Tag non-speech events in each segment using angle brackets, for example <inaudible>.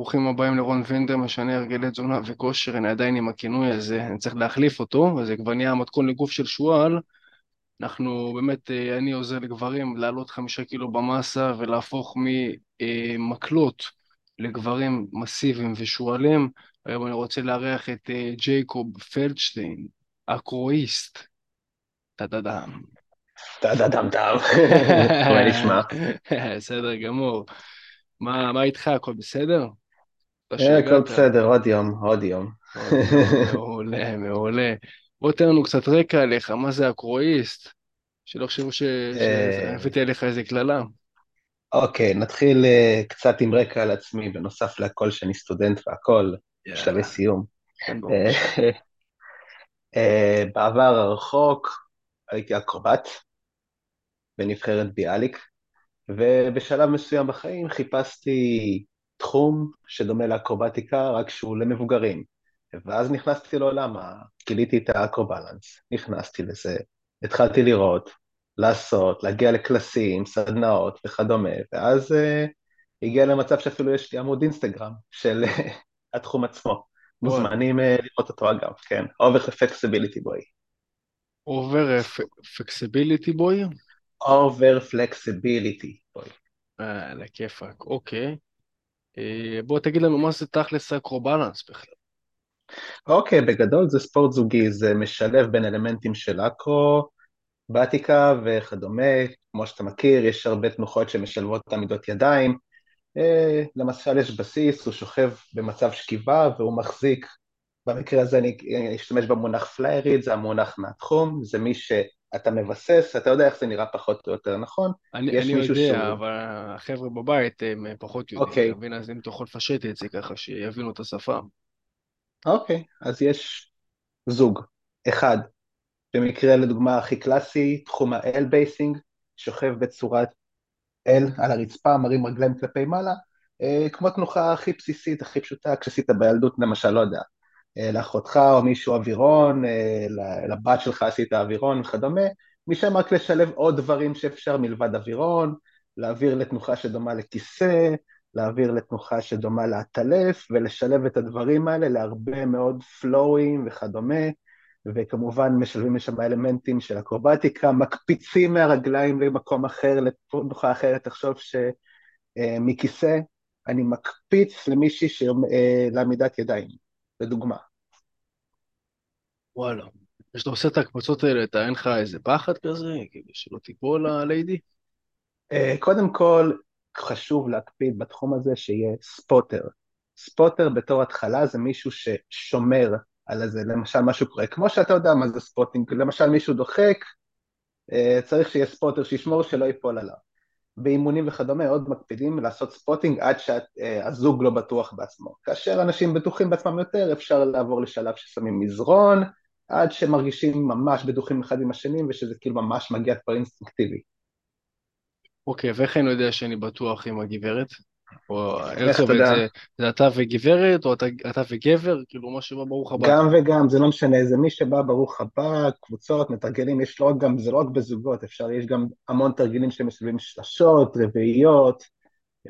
ברוכים הבאים לרון וינדר, משנה הרגלי תזונה וכושר, אני עדיין עם הכינוי הזה, אני צריך להחליף אותו, וזה כבר נהיה מתכון לגוף של שועל. אנחנו באמת, אה, אני עוזר לגברים לעלות חמישה קילו במסה ולהפוך ממקלות לגברים מסיביים ושועלים. היום אני רוצה לארח את אה, ג'ייקוב פלדשטיין, אקרואיסט. טה-דה-דם. טה-דה-דם-דם. <laughs> <laughs> מה נשמע? בסדר גמור. מה, מה איתך, הכל בסדר? אה, הכל בסדר, עוד יום, עוד יום. <laughs> מעולה, מעולה. בוא תן לנו קצת רקע עליך, מה זה אקרואיסט? שלא חשבו שהבאתי עליך איזה קללה. אוקיי, נתחיל אה, קצת עם רקע על עצמי, בנוסף לכל שאני סטודנט והכל, שלבי סיום. <laughs> אה, בעבר הרחוק הייתי אקרובט בנבחרת ביאליק, ובשלב מסוים בחיים חיפשתי תחום שדומה לאקרובטיקה, רק שהוא למבוגרים. ואז נכנסתי לעולם, גיליתי את האקרובלנס, נכנסתי לזה, התחלתי לראות, לעשות, להגיע לקלסים, סדנאות וכדומה, ואז uh, הגיע למצב שאפילו יש לי עמוד אינסטגרם של התחום עצמו. מוזמנים uh, לראות אותו אגב, כן, over flexibility boy. over flexibility boy? over flexibility boy. אה, על הכיפאק, אוקיי. אה, בוא תגיד לנו מה זה תכלס אקרו-בלנס בכלל. אוקיי, בגדול זה ספורט זוגי, זה משלב בין אלמנטים של אקרו, באטיקה וכדומה, כמו שאתה מכיר, יש הרבה תנוחות שמשלבות את עמידות ידיים. אה, למשל יש בסיס, הוא שוכב במצב שכיבה והוא מחזיק, במקרה הזה אני אשתמש במונח פליירית, זה המונח מהתחום, זה מי ש... אתה מבסס, אתה יודע איך זה נראה פחות או יותר, נכון? אני, אני יודע, שהוא... אבל החבר'ה בבית הם פחות יודעים, okay. אוקיי. אז אם אתה יכול לפשט את זה ככה, שיבינו את השפה. אוקיי, okay. אז יש זוג, אחד, במקרה לדוגמה הכי קלאסי, תחום ה-L basing, שוכב בצורת L על הרצפה, מרים רגליים כלפי מעלה, אה, כמו תנוחה הכי בסיסית, הכי פשוטה, כשעשית בילדות למשל, לא יודע, אה, לאחותך או מישהו אווירון, אה, לבת שלך עשית אווירון וכדומה, משם רק לשלב עוד דברים שאפשר מלבד אווירון, להעביר לתנוחה שדומה לכיסא, להעביר לתנוחה שדומה לעטלף, ולשלב את הדברים האלה להרבה מאוד פלואים וכדומה, וכמובן משלבים לשם אלמנטים של אקרובטיקה, מקפיצים מהרגליים למקום אחר, לתנוחה אחרת, תחשוב שמכיסא אה, אני מקפיץ למישהי לעמידת ידיים. לדוגמה. וואלה. כשאתה עושה את הקבוצות האלה, אתה אין לך איזה פחד כזה, כדי שלא תיפול הליידי? אה, קודם כל, חשוב להקפיד בתחום הזה שיהיה spotter. spotter בתור התחלה זה מישהו ששומר על איזה, למשל משהו קורה, כמו שאתה יודע מה זה spotting, למשל מישהו דוחק, אה, צריך שיהיה spotter שישמור שלא ייפול עליו. באימונים וכדומה עוד מקפידים לעשות spotting עד שהזוג לא בטוח בעצמו. כאשר אנשים בטוחים בעצמם יותר, אפשר לעבור לשלב ששמים מזרון, עד שמרגישים ממש בטוחים אחד עם השני, ושזה כאילו ממש מגיע כבר אינסטינקטיבי. אוקיי, ואיך אני יודע שאני בטוח עם הגברת? או איך זה, זה, זה אתה וגברת, או אתה, אתה וגבר, כאילו מה שבא ברוך הבא. גם וגם, זה לא משנה, זה מי שבא ברוך הבא, קבוצות, מתרגלים, יש לא רק גם, זה לא רק בזוגות, אפשר, יש גם המון תרגילים שמשלבים שלשות, רביעיות,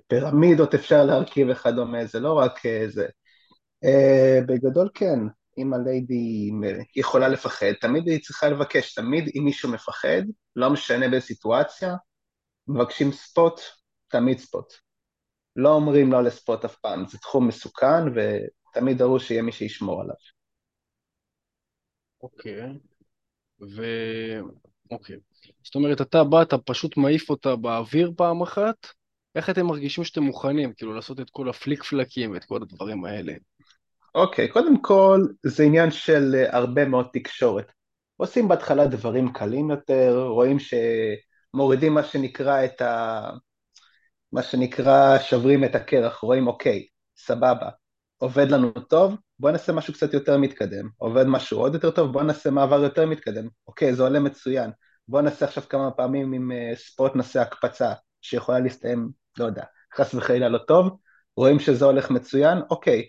פירמידות אפשר להרכיב וכדומה, זה לא רק אה, זה. Uh, בגדול כן, אם הליידי יכולה לפחד, תמיד היא צריכה לבקש, תמיד אם מישהו מפחד, לא משנה באיזה סיטואציה, מבקשים ספוט, תמיד ספוט. לא אומרים לא לספוט אף פעם, זה תחום מסוכן ותמיד דרוש שיהיה מי שישמור עליו. אוקיי, ו... אוקיי. זאת אומרת, אתה בא, אתה פשוט מעיף אותה באוויר פעם אחת, איך אתם מרגישים שאתם מוכנים, כאילו, לעשות את כל הפליק פלקים ואת כל הדברים האלה? אוקיי, קודם כל, זה עניין של אה, הרבה מאוד תקשורת. עושים בהתחלה דברים קלים יותר, רואים שמורידים מה שנקרא את ה... מה שנקרא שוברים את הקרח, רואים אוקיי, סבבה, עובד לנו טוב, בוא נעשה משהו קצת יותר מתקדם, עובד משהו עוד יותר טוב, בוא נעשה מעבר יותר מתקדם, אוקיי, זה עולה מצוין, בוא נעשה עכשיו כמה פעמים עם uh, ספורט נעשה הקפצה, שיכולה להסתיים, לא יודע, חס וחלילה לא טוב, רואים שזה הולך מצוין, אוקיי,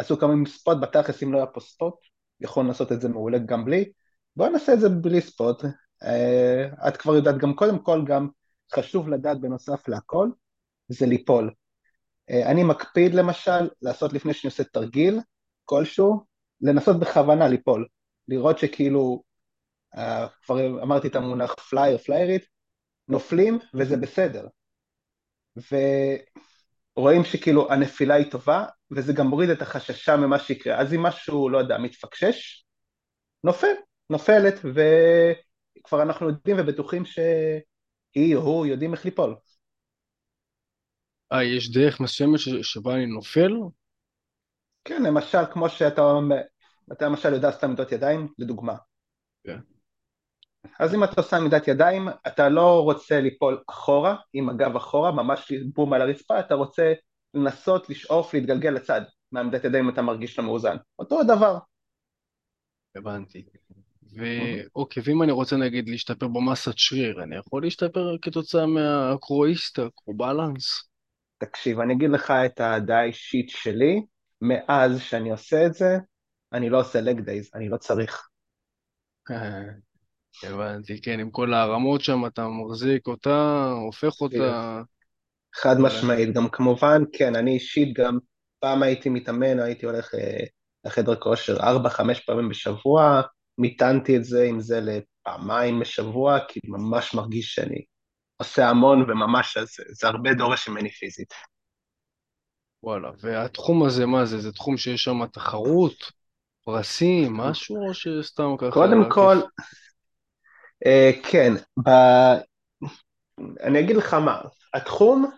עשו כמה עם ספוט, בתכלס אם לא היה פה ספוט, יכולנו לעשות את זה מעולה גם בלי, בוא נעשה את זה בלי ספוט, uh, את כבר יודעת גם קודם כל גם חשוב לדעת בנוסף להכל, זה ליפול. אה, אני מקפיד למשל לעשות לפני שאני עושה תרגיל כלשהו, לנסות בכוונה ליפול, לראות שכאילו, אה, כבר אמרתי את המונח פלייר, פליירית, נופלים וזה בסדר. ורואים שכאילו הנפילה היא טובה, וזה גם מוריד את החששה ממה שיקרה. אז אם משהו, לא יודע, מתפקשש, נופל, נופלת, וכבר אנחנו יודעים ובטוחים שהיא או הוא יודעים איך ליפול. אה, יש דרך מסוימת שבה אני נופל? כן, למשל, כמו שאתה אומר, אתה למשל יודע סתם עמידות ידיים, לדוגמה. כן. אז אם אתה עושה עמידת ידיים, אתה לא רוצה ליפול אחורה, עם הגב אחורה, ממש בום על הרצפה, אתה רוצה לנסות לשאוף, להתגלגל לצד. מעמדת ידיים אתה מרגיש לא מאוזן. אותו הדבר. הבנתי. ואוקיי, ואם אני רוצה נגיד להשתפר במסת שריר, אני יכול להשתפר כתוצאה מהקרואיסט, הקרובלנס? תקשיב, אני אגיד לך את הדעה האישית שלי, מאז שאני עושה את זה, אני לא עושה לג דייז, אני לא צריך. <laughs> הבנתי, כן, עם כל הרמות שם, אתה מחזיק אותה, הופך אותה. חד וואלה. משמעית, גם כמובן, כן, אני אישית גם פעם הייתי מתאמן, הייתי הולך אה, לחדר כושר ארבע, חמש פעמים בשבוע, מיתנתי את זה עם זה לפעמיים בשבוע, כי ממש מרגיש שאני עושה המון וממש זה, זה הרבה דורש ממני פיזית. וואלה, והתחום הזה, מה זה? זה תחום שיש שם תחרות, פרסים, משהו, או שסתם ככה? קודם כל? אה, כן, ב... אני אגיד לך מה, התחום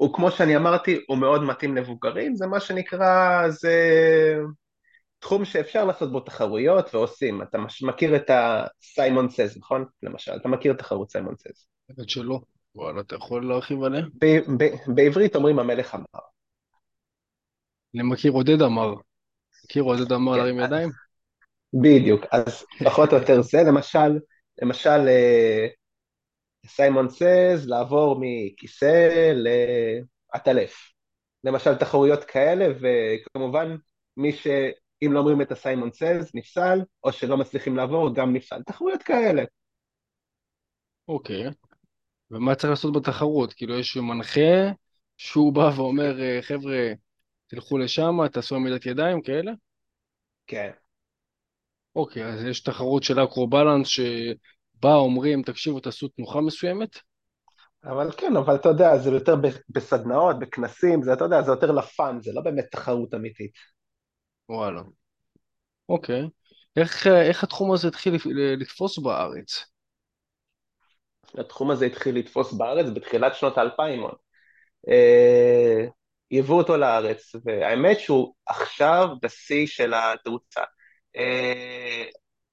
הוא כמו שאני אמרתי, הוא מאוד מתאים למבוגרים, זה מה שנקרא, זה תחום שאפשר לעשות בו תחרויות ועושים. אתה מכיר את הסיימון סז, נכון? למשל, אתה מכיר את תחרות סיימון סז. האמת שלא. וואלה, אתה יכול להרחיב עליה? ב- ב- בעברית אומרים המלך אמר. אני מכיר עודד אמר. מכיר עודד אמר כן, להרים ידיים? בדיוק, אז פחות או יותר זה, למשל, למשל אה, סיימון סז, לעבור מכיסא לעטלף. למשל תחרויות כאלה, וכמובן מי ש... אם לא אומרים את הסיימון סז, נפסל, או שלא מצליחים לעבור, גם נפסל. תחרויות כאלה. אוקיי. ומה צריך לעשות בתחרות? כאילו, יש מנחה שהוא בא ואומר, אה, חבר'ה, תלכו לשם, תעשו עמידת ידיים, כאלה? כן. אוקיי, אז יש תחרות של אקרו-בלנס שבה אומרים, תקשיבו, תעשו תנוחה מסוימת? אבל כן, אבל אתה יודע, זה יותר בסדנאות, בכנסים, זה, אתה יודע, זה יותר לפאן, זה לא באמת תחרות אמיתית. וואלה. אוקיי. איך, איך התחום הזה התחיל לתפוס בארץ? התחום הזה התחיל לתפוס בארץ בתחילת שנות האלפיים עוד. אה, ייבאו אותו לארץ, והאמת שהוא עכשיו בשיא של התאוצה. אה,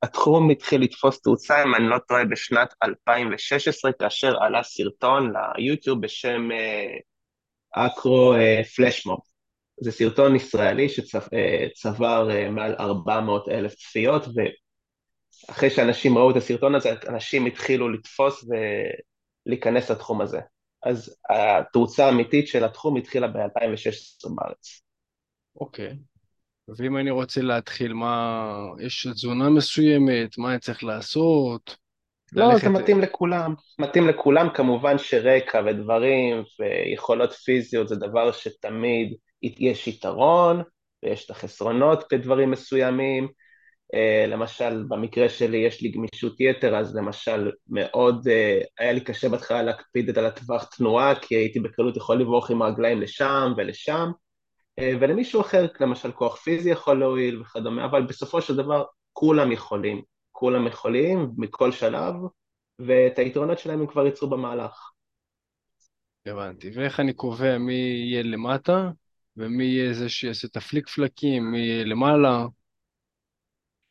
התחום התחיל לתפוס תאוצה, אם אני לא טועה, בשנת 2016, כאשר עלה סרטון ליוטיוב בשם אה, אקרו אה, פלשמוב. זה סרטון ישראלי שצבר אה, מעל 400 אלף צפיות, ואחרי שאנשים ראו את הסרטון הזה, אנשים התחילו לתפוס ולהיכנס לתחום הזה. אז התאוצה האמיתית של התחום התחילה ב-2016 בארץ. אוקיי. ואם אני רוצה להתחיל, מה... יש תזונה מסוימת? מה אני צריך לעשות? לא, ללכת... זה מתאים לכולם. מתאים לכולם, כמובן שרקע ודברים ויכולות פיזיות זה דבר שתמיד יש יתרון, ויש את החסרונות בדברים מסוימים. Uh, למשל, במקרה שלי יש לי גמישות יתר, אז למשל מאוד, uh, היה לי קשה בהתחלה להקפיד על הטווח תנועה, כי הייתי בקלות יכול לברוח עם הרגליים לשם ולשם, ולמישהו אחר, למשל כוח פיזי יכול להועיל וכדומה, אבל בסופו של דבר כולם יכולים, כולם יכולים מכל שלב, ואת היתרונות שלהם הם כבר ייצרו במהלך. הבנתי. ואיך אני קובע מי יהיה למטה, ומי יהיה זה שיעשה את הפליק פלקים, מי יהיה למעלה?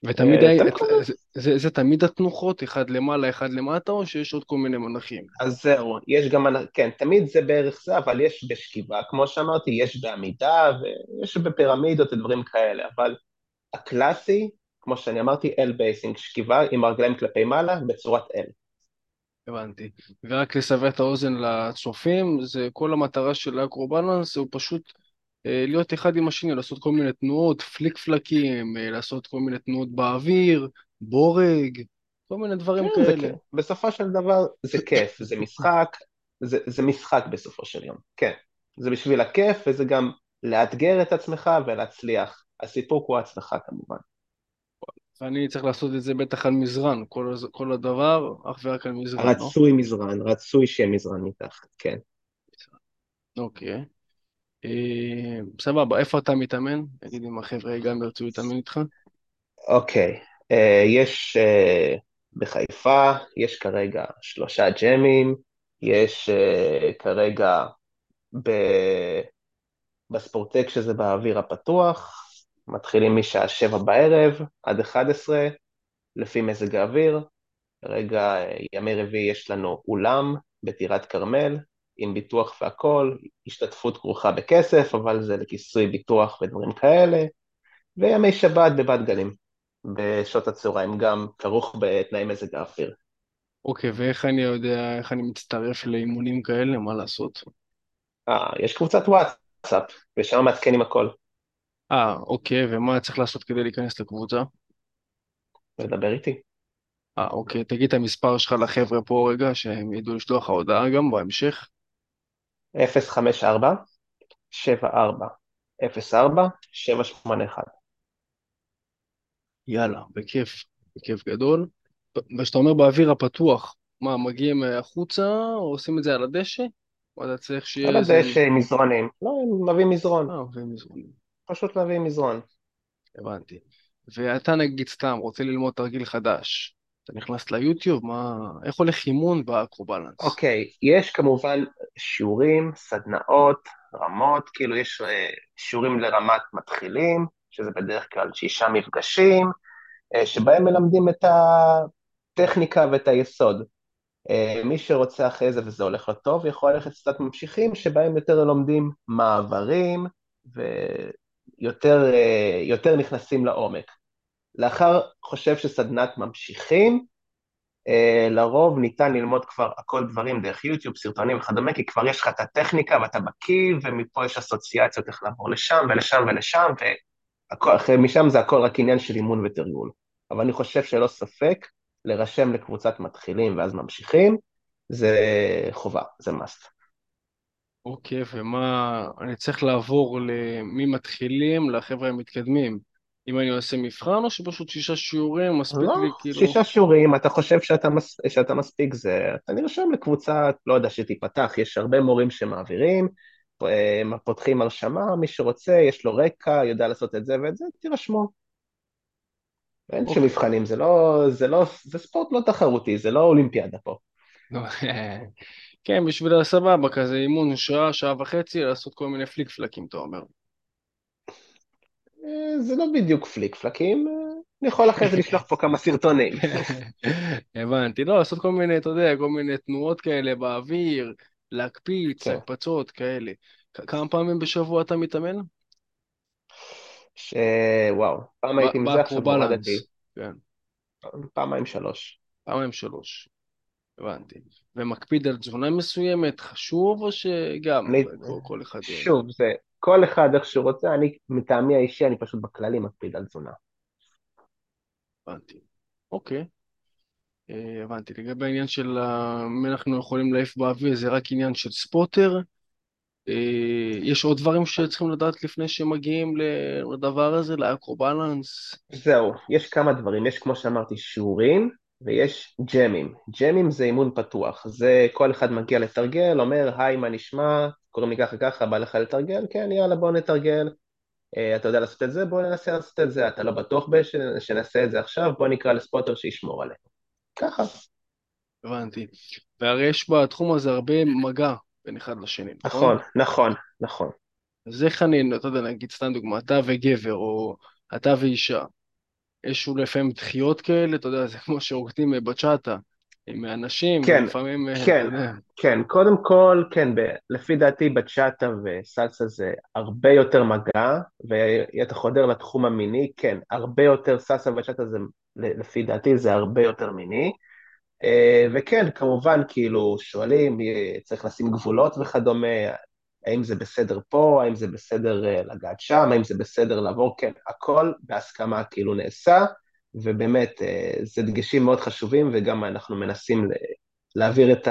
ותמיד, אה, היה- זה, זה, זה תמיד התנוחות, אחד למעלה, אחד למטה, או שיש עוד כל מיני מונחים? אז זהו, יש גם, כן, תמיד זה בערך זה, אבל יש בשכיבה, כמו שאמרתי, יש בעמידה ויש בפירמידות ודברים כאלה, אבל הקלאסי, כמו שאני אמרתי, L basing, שכיבה עם הרגליים כלפי מעלה בצורת L. הבנתי. ורק לסבר את האוזן לצופים, זה כל המטרה של האקרובלנס, הוא פשוט להיות אחד עם השני, לעשות כל מיני תנועות, פליק פלקים, אה, לעשות כל מיני תנועות באוויר, בורג, כל מיני דברים כן, זה כאלה. כיף. בסופו של דבר זה כיף, זה משחק, זה, זה משחק בסופו של יום, כן. זה בשביל הכיף, וזה גם לאתגר את עצמך ולהצליח. הסיפוק הוא הצלחה כמובן. ואני צריך לעשות את זה בטח על מזרן, כל, כל הדבר, אך ורק על מזרן, לא? רצוי מזרן, רצוי שיהיה מזרן מתחת, כן. אוקיי. אה, סבבה, איפה אתה מתאמן? נגיד אם החבר'ה גם ירצו להתאמן איתך. אוקיי, אה, יש אה, בחיפה, יש כרגע שלושה ג'מים, יש כרגע ב... בספורטק שזה באוויר הפתוח, מתחילים משעה שבע בערב עד 11, לפי מזג האוויר. כרגע ימי רביעי יש לנו אולם בטירת כרמל, עם ביטוח והכול, השתתפות כרוכה בכסף, אבל זה לכיסוי ביטוח ודברים כאלה, וימי שבת בבת גלים, בשעות הצהריים, גם כרוך בתנאי מזג האוויר. אוקיי, ואיך אני יודע, איך אני מצטרף לאימונים כאלה, מה לעשות? אה, יש קבוצת וואטסאפ, ושם מעדכנים הכל. אה, אוקיי, ומה צריך לעשות כדי להיכנס לקבוצה? לדבר איתי. אה, אוקיי, תגיד את המספר שלך לחבר'ה פה רגע, שהם ידעו לשלוח לך הודעה גם בהמשך. 054 74 04 781. יאללה, בכיף, בכיף גדול. וכשאתה אומר באוויר הפתוח, מה, מגיעים החוצה או עושים את זה על הדשא? או אתה צריך שיהיה על. הדשא עם מזרונים. לא, הם מביאים מזרון. אה, מביאים מזרונים. פשוט מביאים מזרון. הבנתי. ואתה נגיד סתם רוצה ללמוד תרגיל חדש, אתה נכנס ליוטיוב, מה... איך הולך אימון באקרובלנס? אוקיי, יש כמובן שיעורים, סדנאות, רמות, כאילו יש אה, שיעורים לרמת מתחילים, שזה בדרך כלל שישה מפגשים, אה, שבהם מלמדים את הטכניקה ואת היסוד. אה, מי שרוצה אחרי זה וזה הולך לו טוב, יכול ללכת קצת ממשיכים, שבהם יותר לומדים מעברים ויותר יותר נכנסים לעומק. לאחר חושב שסדנת ממשיכים, לרוב ניתן ללמוד כבר הכל דברים דרך יוטיוב, סרטונים וכדומה, כי כבר יש לך את הטכניקה ואתה בקיא, ומפה יש אסוציאציות איך לעבור לשם ולשם ולשם, ומשם זה הכל רק עניין של אימון ותרגול. אבל אני חושב שלא ספק, להירשם לקבוצת מתחילים ואז ממשיכים, זה חובה, זה must. אוקיי, ומה, אני צריך לעבור ממתחילים לחבר'ה המתקדמים. אם אני עושה מבחן או שפשוט שישה שיעורים מספיק לא, לי כאילו... שישה שיעורים, אתה חושב שאתה, מס, שאתה מספיק זה, אתה נרשם לקבוצה, לא יודע, שתיפתח, יש הרבה מורים שמעבירים, הם פותחים הרשמה, מי שרוצה, יש לו רקע, יודע לעשות את זה ואת זה, תירשמו. אין אוקיי. שום מבחנים, זה לא, זה לא, זה ספורט לא תחרותי, זה לא אולימפיאדה פה. לא, <laughs> כן, בשביל הסבבה, כזה אימון שעה, שעה וחצי, לעשות כל מיני פליק פלקים, אתה אומר. אה, זה לא בדיוק פליק פלקים, אה, אני יכול אחרי זה לשלוח פה כמה סרטונים. <laughs> הבנתי, לא, לעשות כל מיני, אתה יודע, כל מיני תנועות כאלה באוויר, להקפיץ, כן. הקפצות כאלה. כמה פעמים בשבוע אתה מתאמן? שוואו, פעם הייתי עם זה, עכשיו. הורדתי, כן, פעמיים שלוש. פעמיים שלוש. הבנתי. ומקפיד על תזונה מסוימת, חשוב, או שגם אני- כל, כל אחד... שוב, זה כל אחד איך שהוא רוצה, אני מטעמי האישי, אני פשוט בכללי מקפיד על תזונה. הבנתי. אוקיי. אה, הבנתי. לגבי העניין של מי אנחנו יכולים להעיף באוויר, זה רק עניין של ספוטר. אה, יש עוד דברים שצריכים לדעת לפני שמגיעים לדבר הזה, לאקרובלנס. זהו, יש כמה דברים, יש כמו שאמרתי שיעורים ויש ג'מים. ג'מים זה אימון פתוח, זה כל אחד מגיע לתרגל, אומר היי מה נשמע, קוראים לי ככה ככה, בא לך לתרגל? כן יאללה בוא נתרגל. אה, אתה יודע לעשות את זה? בוא ננסה לעשות את זה. אתה לא בטוח בש- שנעשה את זה עכשיו? בוא נקרא לספוטר שישמור עלינו. ככה. הבנתי. והרי יש בתחום הזה הרבה מגע בין אחד לשני, נכון? נכון, נכון, נכון. אז איך אני, אתה יודע, נגיד סתם דוגמא, אתה וגבר, או אתה ואישה, יש אולי לפעמים דחיות כאלה, אתה יודע, זה כמו שרוקדים בצ'אטה, עם אנשים, כן, ולפעמים, אה, כן. כן, קודם כל, כן, ב, לפי דעתי בצ'אטה וסלסה זה הרבה יותר מגע, ואתה חודר לתחום המיני, כן, הרבה יותר סלסה וצ'אטה זה, לפי דעתי זה הרבה יותר מיני. אה, וכן, כמובן, כאילו, שואלים, אה, צריך לשים גבולות וכדומה, האם זה בסדר פה, האם זה בסדר אה, לגעת שם, האם זה בסדר לעבור, כן, הכל בהסכמה כאילו נעשה, ובאמת, אה, זה דגשים מאוד חשובים, וגם אנחנו מנסים להעביר את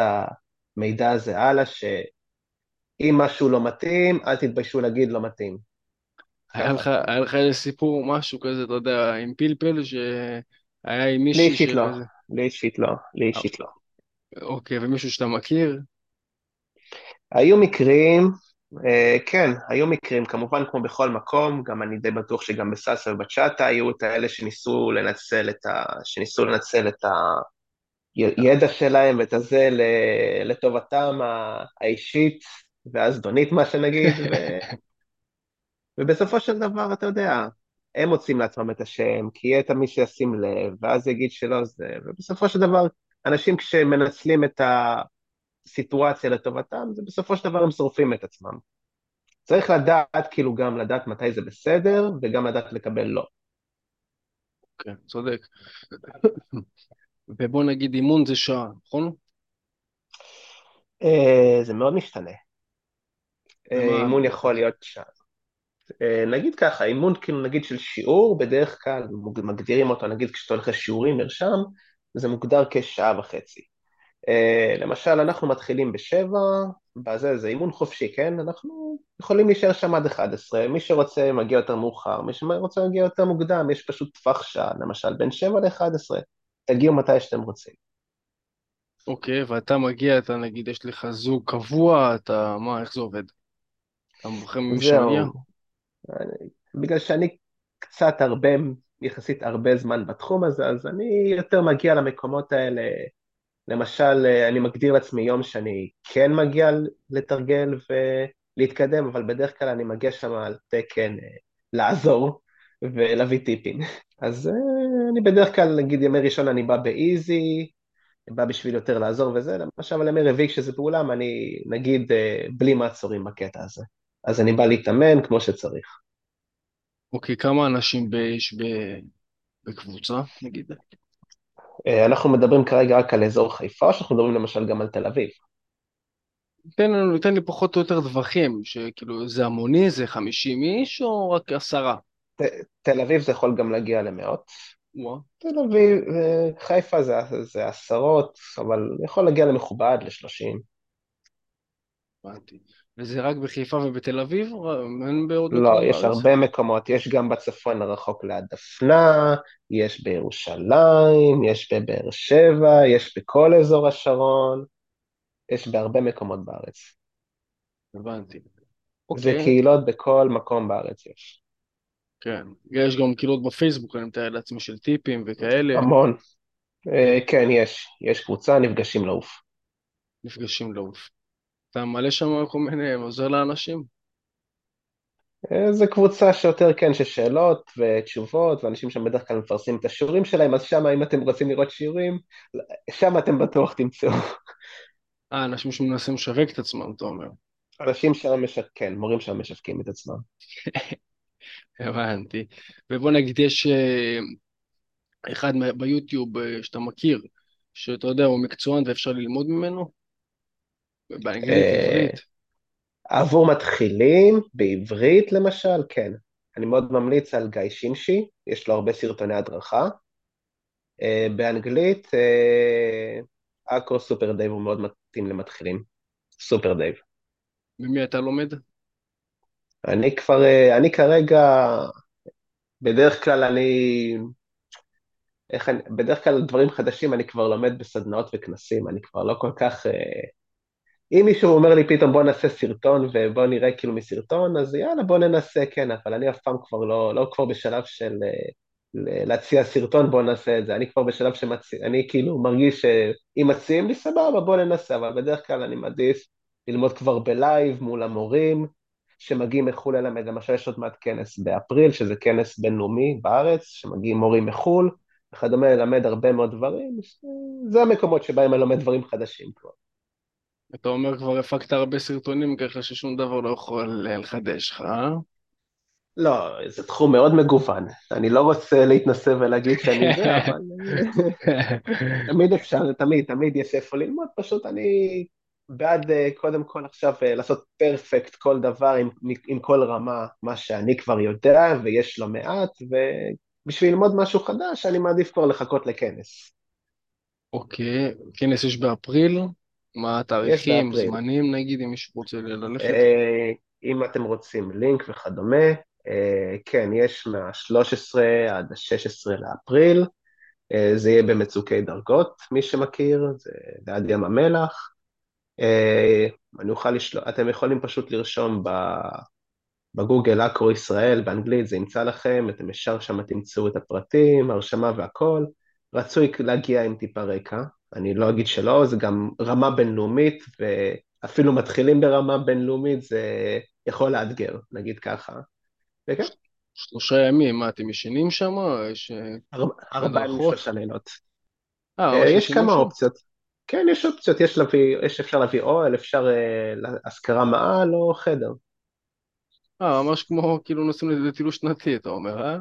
המידע הזה הלאה, אם משהו לא מתאים, אל תתביישו להגיד לא מתאים. היה. לך, היה לך איזה סיפור, משהו כזה, אתה יודע, עם פלפל, שהיה עם לי מישהי אישית לא, לי אישית לא, לי אישית לא. אוקיי, ומישהו שאתה מכיר? היו מקרים, כן, היו מקרים, כמובן כמו בכל מקום, גם אני די בטוח שגם בסאסה ובצ'אטה היו את האלה שניסו לנצל את ה... שניסו לנצל את הידע שלהם ואת הזה לטובתם ה- האישית והזדונית, מה שנגיד, ו... <laughs> ובסופו של דבר, אתה יודע, הם מוצאים לעצמם את השם, כי יהיה את מי שישים לב, ואז יגיד שלא זה, ובסופו של דבר, אנשים כשמנצלים את הסיטואציה לטובתם, זה בסופו של דבר הם שורפים את עצמם. צריך לדעת, כאילו גם לדעת מתי זה בסדר, וגם לדעת לקבל לא. כן, צודק. ובוא נגיד אימון זה שעה, נכון? אה, זה מאוד משתנה. אה, אימון יכול להיות שעה. אה, נגיד ככה, אימון כאילו נגיד של שיעור, בדרך כלל מגדירים אותו, נגיד כשאתה הולך לשיעורים, מרשם, זה מוגדר כשעה וחצי. Uh, למשל, אנחנו מתחילים בשבע, בזה זה אימון חופשי, כן? אנחנו יכולים להישאר שם עד 11, מי שרוצה מגיע יותר מאוחר, מי שרוצה מגיע יותר מוקדם, יש פשוט טווח שעה, למשל, בין 7 ל-11, תגיעו מתי שאתם רוצים. אוקיי, ואתה מגיע, אתה נגיד, יש לך זוג קבוע, אתה, מה, איך זה עובד? אתה בוחר ממי שמגיע? בגלל שאני קצת הרבה, יחסית הרבה זמן בתחום הזה, אז אני יותר מגיע למקומות האלה למשל, אה, אני מגדיר לעצמי יום שאני כן מגיע לתרגל ולהתקדם, אבל בדרך כלל אני מגיע שם על תקן אה, לעזור ולהביא טיפים. אז אה, אני בדרך כלל, נגיד ימי ראשון אני בא באיזי, בא בשביל יותר לעזור וזה, למשל על ימי רביעי כשזה באולם, אני נגיד בלי מעצורים בקטע הזה. אז אני בא להתאמן כמו שצריך. אוקיי, כמה אנשים יש בקבוצה, נגיד? אנחנו מדברים כרגע רק על אזור חיפה, או שאנחנו מדברים למשל גם על תל אביב? תן לנו, תן לי פחות או יותר טווחים, שכאילו זה המוני, זה 50 איש, או רק עשרה? ת- תל אביב זה יכול גם להגיע למאות. וואה, תל אביב, אה, חיפה זה, זה עשרות, אבל יכול להגיע למכובד, לשלושים. הבנתי. וזה רק בחיפה ובתל אביב? אין בעוד לא, מקומות יש בארץ? הרבה מקומות, יש גם בצפון הרחוק ליד דפנה, יש בירושלים, יש בבאר שבע, יש בכל אזור השרון, יש בהרבה מקומות בארץ. הבנתי. זה אוקיי, קהילות בכל מקום בארץ יש. כן. יש גם קהילות בפייסבוק, אני מתאר לעצמי, של טיפים וכאלה, המון. אה, כן, יש. יש קבוצה, נפגשים לעוף. נפגשים לעוף. אתה מעלה שם כל מיני, עוזר לאנשים? אה, זה קבוצה שיותר כן, ששאלות ותשובות, ואנשים שם בדרך כלל מפרסמים את השיעורים שלהם, אז שם אם אתם רוצים לראות שיעורים, שם אתם בטוח תמצאו. אה, אנשים שמנסים לשווק את עצמם, אתה אומר. אנשים שם משווקים, כן, מורים שם משווקים את עצמם. <laughs> הבנתי. ובוא נגיד, יש אה, אחד ביוטיוב אה, שאתה מכיר, שאתה יודע, הוא מקצוען ואפשר ללמוד ממנו? באנגלית, אה, עברית? עבור מתחילים, בעברית למשל, כן. אני מאוד ממליץ על גיא שמשי, יש לו הרבה סרטוני הדרכה. אה, באנגלית, אה, אקרו סופר דייב הוא מאוד מתאים למתחילים. סופר דייב. ממי אתה לומד? אני כבר, אני כרגע, בדרך כלל אני, איך אני, בדרך כלל דברים חדשים אני כבר לומד בסדנאות וכנסים, אני כבר לא כל כך, אם מישהו אומר לי פתאום בוא נעשה סרטון ובוא נראה כאילו מסרטון, אז יאללה בוא ננסה, כן, אבל אני אף פעם כבר לא, לא כבר בשלב של אה, להציע סרטון, בוא נעשה את זה, אני כבר בשלב שמציע, אני כאילו מרגיש שאם מציעים לי סבבה בוא ננסה, אבל בדרך כלל אני מעדיף ללמוד כבר ב live מול המורים שמגיעים מחו"ל ללמד, למשל יש עוד מעט כנס באפריל, שזה כנס בינלאומי בארץ, שמגיעים מורים מחו"ל, וכדומה ללמד הרבה מאוד דברים, זה המקומות שבהם אני לומד דברים חדשים כבר. אתה אומר כבר הפקת הרבה סרטונים ככה ששום דבר לא יכול אה, לחדש לך, אה? לא, זה תחום מאוד מגוון. אני לא רוצה להתנשא ולהגיד שאני זה, <laughs> אבל תמיד אפשר, תמיד, תמיד יש איפה ללמוד, פשוט אני בעד אה, קודם כל עכשיו אה, לעשות פרפקט כל דבר עם, עם כל רמה, מה שאני כבר יודע ויש לא מעט, ובשביל ללמוד משהו חדש אני מעדיף כבר לחכות לכנס. אוקיי, כנס יש באפריל? מה התאריכים. זמנים נגיד, אם מישהו רוצה ללכת? אה, אם אתם רוצים לינק וכדומה, אה, כן, יש מה-13 עד ה-16 לאפריל, אה, זה יהיה במצוקי דרגות, מי שמכיר, זה ליד ים המלח. אני אוכל לשלוח, אתם יכולים פשוט לרשום בגוגל אקרו ישראל, באנגלית זה ימצא לכם, אתם ישר שם תמצאו את הפרטים, הרשמה והכל. רצוי להגיע עם טיפה רקע, אני לא אגיד שלא, זה גם רמה בינלאומית, ואפילו מתחילים ברמה בינלאומית, זה יכול לאתגר, נגיד ככה. וכן, שלושה ימים, מה, אתם ישנים שם? יש אה, ארבעה ימים? שלושה לילות. אה, אה, יש כמה שם? אופציות. כן, יש אופציות, יש להביא, יש אפשר להביא אוהל, אפשר אה, להשכרה מעל או חדר. אה, ממש כמו כאילו נוסעים לטיול שנתי, אתה אומר, אה?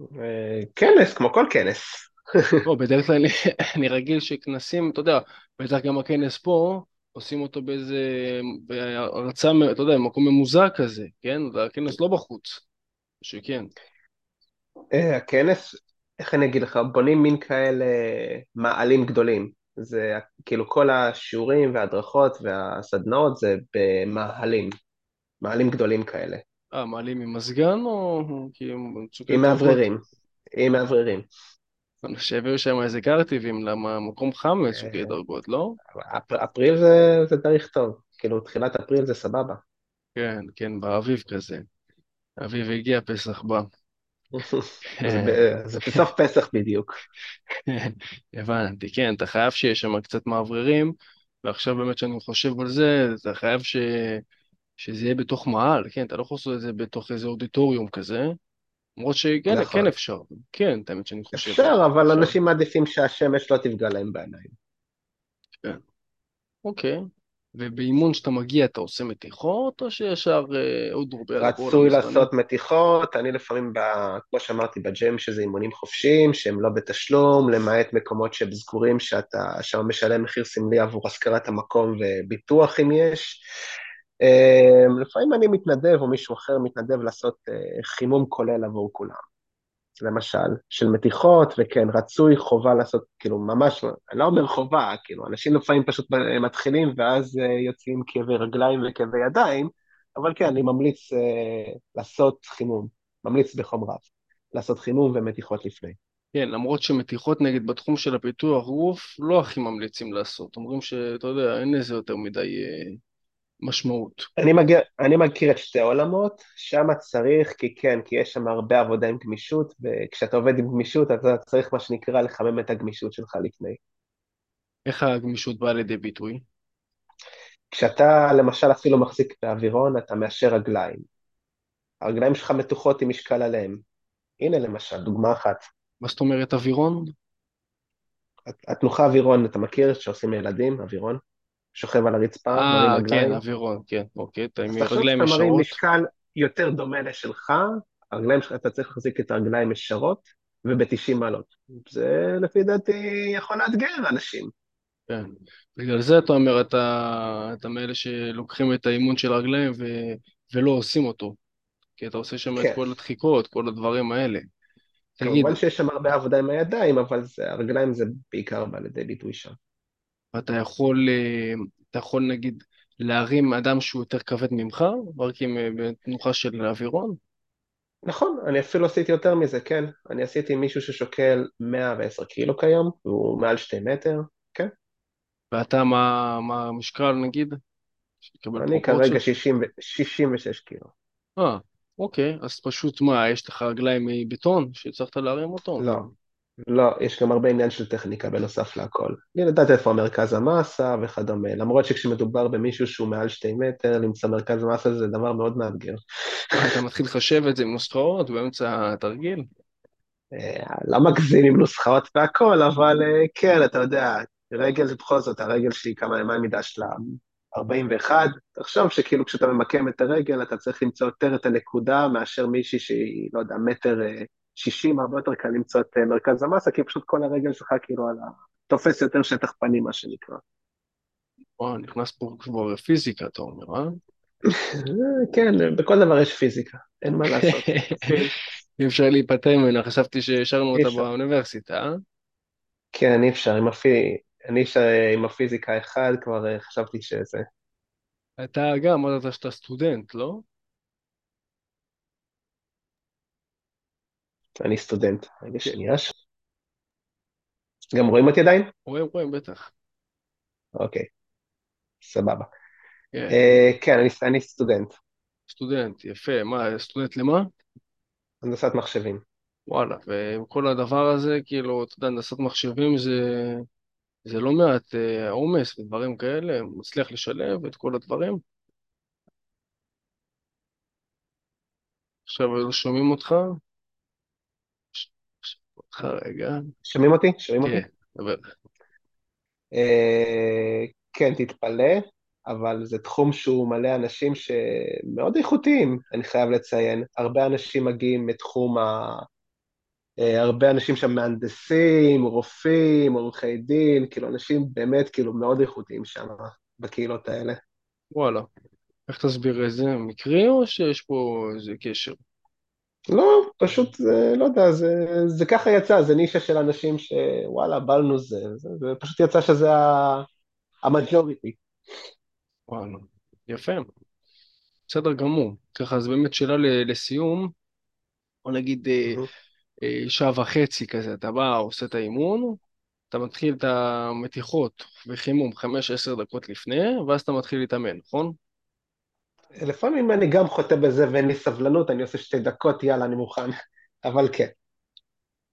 אה, כנס, כמו כל כנס. לא, בדרך כלל אני, <laughs> אני רגיל שכנסים, אתה יודע, בטח גם הכנס פה, עושים אותו באיזה, בהרצאה, אתה יודע, במקום ממוזג כזה, כן? הכנס לא בחוץ, שכן. אה, הכנס, איך אני אגיד לך, בונים מין כאלה מעלים גדולים. זה כאילו כל השיעורים וההדרכות והסדנאות זה במאהלים, מאהלים גדולים כאלה, אה, מעלים עם מזגן או כי הם במצוקי עם? מאווררים, שהביאו שם איזה קרטיבים, למה מקום חם במצוקי אה, דרגות, לא? אפ- אפריל זה, זה תאריך טוב, כאילו תחילת אפריל זה סבבה. כן, כן, באביב כזה. אביב הגיע, פסח בא. <laughs> זה, בסוף פסח בדיוק. <laughs> הבנתי, כן, אתה חייב שיהיה שם קצת מאווררים, ועכשיו באמת שאני חושב על זה, אתה חייב ש... שזה יהיה בתוך מאהל, כן, אתה לא יכול לעשות את זה בתוך איזה אודיטוריום כזה, למרות שכן, כן נכון. אפשר, כן, את האמת שאני חושב זה, אפשר, אבל אפשר, אנשים מעדיפים שהשמש לא תפגע להם בעיניים. כן, אוקיי. ובאימון שאתה מגיע אתה עושה מתיחות, או שישר אה, על הכל רצוי? לעשות מתיחות, אני לפעמים, ב, כמו שאמרתי, בג'ם שזה אימונים חופשיים, שהם לא בתשלום, למעט מקומות שהם סגורים, שאתה שם משלם מחיר סמלי עבור השכרת המקום וביטוח אם יש. אה, לפעמים אני מתנדב, או מישהו אחר מתנדב לעשות אה, חימום כולל עבור כולם. למשל, של מתיחות, וכן, רצוי, חובה לעשות, כאילו, ממש, אני לא אומר חובה, כאילו, אנשים לפעמים פשוט מתחילים ואז אה, יוצאים כאבי רגליים וכאבי ידיים, אבל כן, אני ממליץ אה, לעשות חימום, ממליץ בחום רב, לעשות חימום ומתיחות לפני. כן, למרות שמתיחות נגיד בתחום של הפיתוח גוף, לא הכי ממליצים לעשות, אומרים שאתה יודע, אין לזה יותר מדי אה, משמעות. אני, מגיע, אני מכיר את שתי העולמות, שם צריך, כי כן, כי יש שם הרבה עבודה עם גמישות, וכשאתה עובד עם גמישות, אתה צריך מה שנקרא לחמם את הגמישות שלך לפני. איך הגמישות באה לידי ביטוי? כשאתה למשל אפילו מחזיק באווירון, אתה מאשר רגליים. הרגליים שלך מתוחות עם משקל עליהם. הנה למשל, דוגמה אחת. מה זאת אומרת אווירון? התנוחה אווירון, אתה מכיר שעושים לילדים, אווירון? שוכב על הרצפה, אה, כן. אווירון, כן, אוקיי, אתה אז עם תחשוב רגליים שאתה מרים ישרות. משקל יותר דומה לשלך, הרגליים שלך, אתה צריך להחזיק את הרגליים ישרות וב-90 מעלות. זה לפי דעתי יכול לאתגר אנשים. כן. בגלל זה אתה אומר, אתה, אתה מאלה שלוקחים את האימון של הרגליים ו... ולא עושים אותו. כי אתה עושה שם את כן, כל הדחיקות, כל הדברים האלה. תגיד, כמובן שיש שם הרבה עבודה עם הידיים, אבל זה, הרגליים זה בעיקר בא לידי ביטוי שם. אתה יכול, אה, אתה יכול נגיד להרים אדם שהוא יותר כבד ממך, רק עם אה, בתנוחה של אווירון? נכון, אני אפילו עשיתי יותר מזה, כן. אני עשיתי מישהו ששוקל 110 קילו כיום, והוא מעל 2 מטר, כן. ואתה, מה, מה המשקל נגיד? אני כרגע פרופורציות? 60, ו- 66 קילו. אה, אוקיי, אז פשוט מה, יש לך רגליים מבטון שהצלחת להרים אותו? לא, לא, יש גם הרבה עניין של טכניקה בנוסף להכל. אני לדעת איפה מרכז המסה וכדומה, למרות שכשמדובר במישהו שהוא מעל 2 מטר, למצוא מרכז המסה זה דבר מאוד מאתגר. <laughs> אתה מתחיל לחשב את זה עם נוסחאות באמצע התרגיל? אה, לא מגזים עם נוסחאות והכל, אבל אה, כן, אתה יודע, רגל זה בכל זאת, הרגל שלי, כמה, מה המידה שלה? 41, תחשוב שכאילו כשאתה ממקם את הרגל, אתה צריך למצוא יותר את הנקודה מאשר מישהי שהיא, לא יודע, מטר אה, 60, הרבה יותר קל למצוא את אה, מרכז המסה, כי פשוט כל הרגל שלך כאילו על ה... תופס יותר שטח פנים, מה שנקרא. וואו, נכנס פה כבר פיזיקה, אתה אומר, אה? <laughs> כן, בכל דבר יש פיזיקה, אין מה לעשות. <laughs> אי אפשר להיפטר ממנה, חשבתי שהשארנו אותה. באוניברסיטה, אה? כן, אי אפשר, אם אפילו... אני שעם הפיזיקה אחד כבר אה, חשבתי שזה... אתה גם אמרת שאתה סטודנט, לא? אני סטודנט. רגע כן. שנייה. גם רואים אותי עדיין? רואים, רואים, בטח. אוקיי, סבבה. כן, אה, כן, אני, סטודנט, סטודנט, יפה. מה, סטודנט למה? הנדסת מחשבים. וואלה, וכל הדבר הזה, כאילו, אתה יודע, הנדסת מחשבים זה, זה לא מעט אה, עומס ודברים כאלה, מצליח לשלב את כל הדברים. עכשיו שומעים אותך? אותך רגע. שומעים אותי? שומעים אותי? כן. אה, כן, תתפלא, אבל זה תחום שהוא מלא אנשים שמאוד איכותיים, אני חייב לציין. הרבה אנשים מגיעים מתחום ה... אה, הרבה אנשים שם מהנדסים, רופאים, עורכי דין, כאילו אנשים באמת כאילו מאוד איכותיים שם בקהילות האלה. וואלה. איך תסביר את זה? מקרי או שיש פה איזה קשר? לא, פשוט, זה, לא יודע, זה, זה ככה יצא, זה נישה של אנשים שוואלה, בא לנו זה, זה, זה פשוט יצא שזה המג'וריטי. וואלה. יפה. בסדר גמור. ככה, אז באמת שאלה לסיום, בוא נגיד אה, אה, שעה וחצי כזה, אתה בא, עושה את האימון, אתה מתחיל את המתיחות וחימום חמש-עשר דקות לפני, ואז אתה מתחיל להתאמן, נכון? לפעמים אני גם חוטא בזה ואין לי סבלנות, אני עושה שתי דקות, יאללה, אני מוכן. <laughs> אבל כן.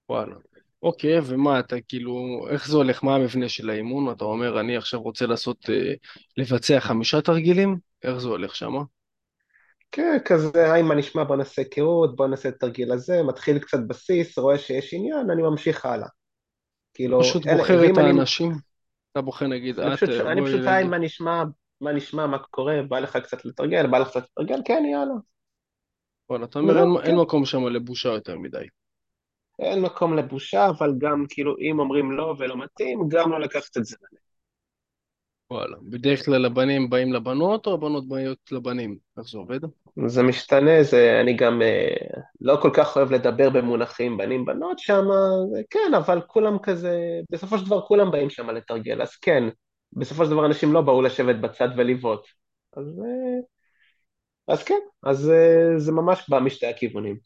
וואלה. אוקיי, ומה אתה כאילו, איך זה הולך? מה המבנה של האימון? אתה אומר, אני עכשיו רוצה לעשות, אה, לבצע חמישה תרגילים? איך זה הולך שם? כן, כזה, היי, מה נשמע, בוא נעשה היכרות, בוא נעשה את התרגיל הזה, מתחיל קצת בסיס, רואה שיש עניין, אני ממשיך הלאה. כאילו, פשוט בוחר את ואם אני, האנשים, אתה בוחר נגיד, אני את, אני פשוט, היי, מה נשמע, מה נשמע, מה קורה, בא לך קצת לתרגל, בא לך קצת לתרגל, כן, יאללה. וואלה, אתה אומר, אין, כן. מקום שם לבושה יותר מדי. אין מקום לבושה, אבל גם, כאילו, אם אומרים לא ולא מתאים, גם לא לקחת את זה. וואלה, בדרך כלל הבנים באים לבנות, או הבנות באות לבנים? איך זה עובד? זה משתנה, זה, אני גם אה, לא כל כך אוהב לדבר במונחים בנים בנות שם, כן, אבל כולם כזה, בסופו של דבר כולם באים שם לתרגל, אז כן, בסופו של דבר אנשים לא באו לשבת בצד ולבעוט. אז, אה, אז כן, אז אה, זה ממש בא משתי הכיוונים.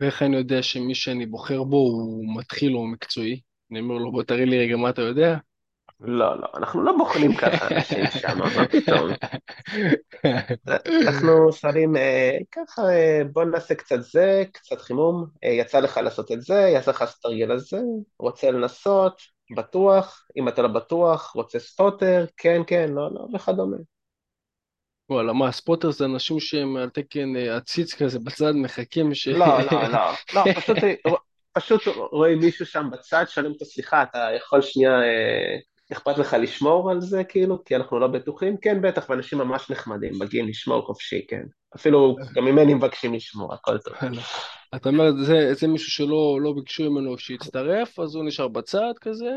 ואיך אני יודע שמי שאני בוחר בו הוא מתחיל או מקצועי? אני אומר לו, בוא תראי לי רגע מה אתה יודע. לא, לא, אנחנו לא בוחנים ככה אנשים <laughs> שם, מה פתאום? אנחנו שואלים אה, ככה, אה, בוא נעשה קצת זה, קצת חימום, אה, יצא לך לעשות את זה, יצא לך לעשות תרגיל הזה, רוצה לנסות, בטוח, אם אתה לא בטוח, רוצה ספוטר, כן, כן, לא, לא, וכדומה. וואלה, מה, ספוטר זה אנשים שהם על תקן אה, עציץ כזה בצד, מחכים ש... לא, לא, לא, לא, <laughs> פשוט, פשוט רואים מישהו שם בצד, שואלים אותו, סליחה, אתה יכול שנייה, אה, אכפת לך לשמור על זה, כאילו, כי אנחנו לא בטוחים? כן, בטח, ואנשים ממש נחמדים, מגיעים לשמור חופשי, כן. אפילו גם ממני מבקשים לשמור, הכל טוב. אתה אומר, זה, זה מישהו שלא לא ביקשו ממנו שיצטרף, אז הוא נשאר בצד כזה,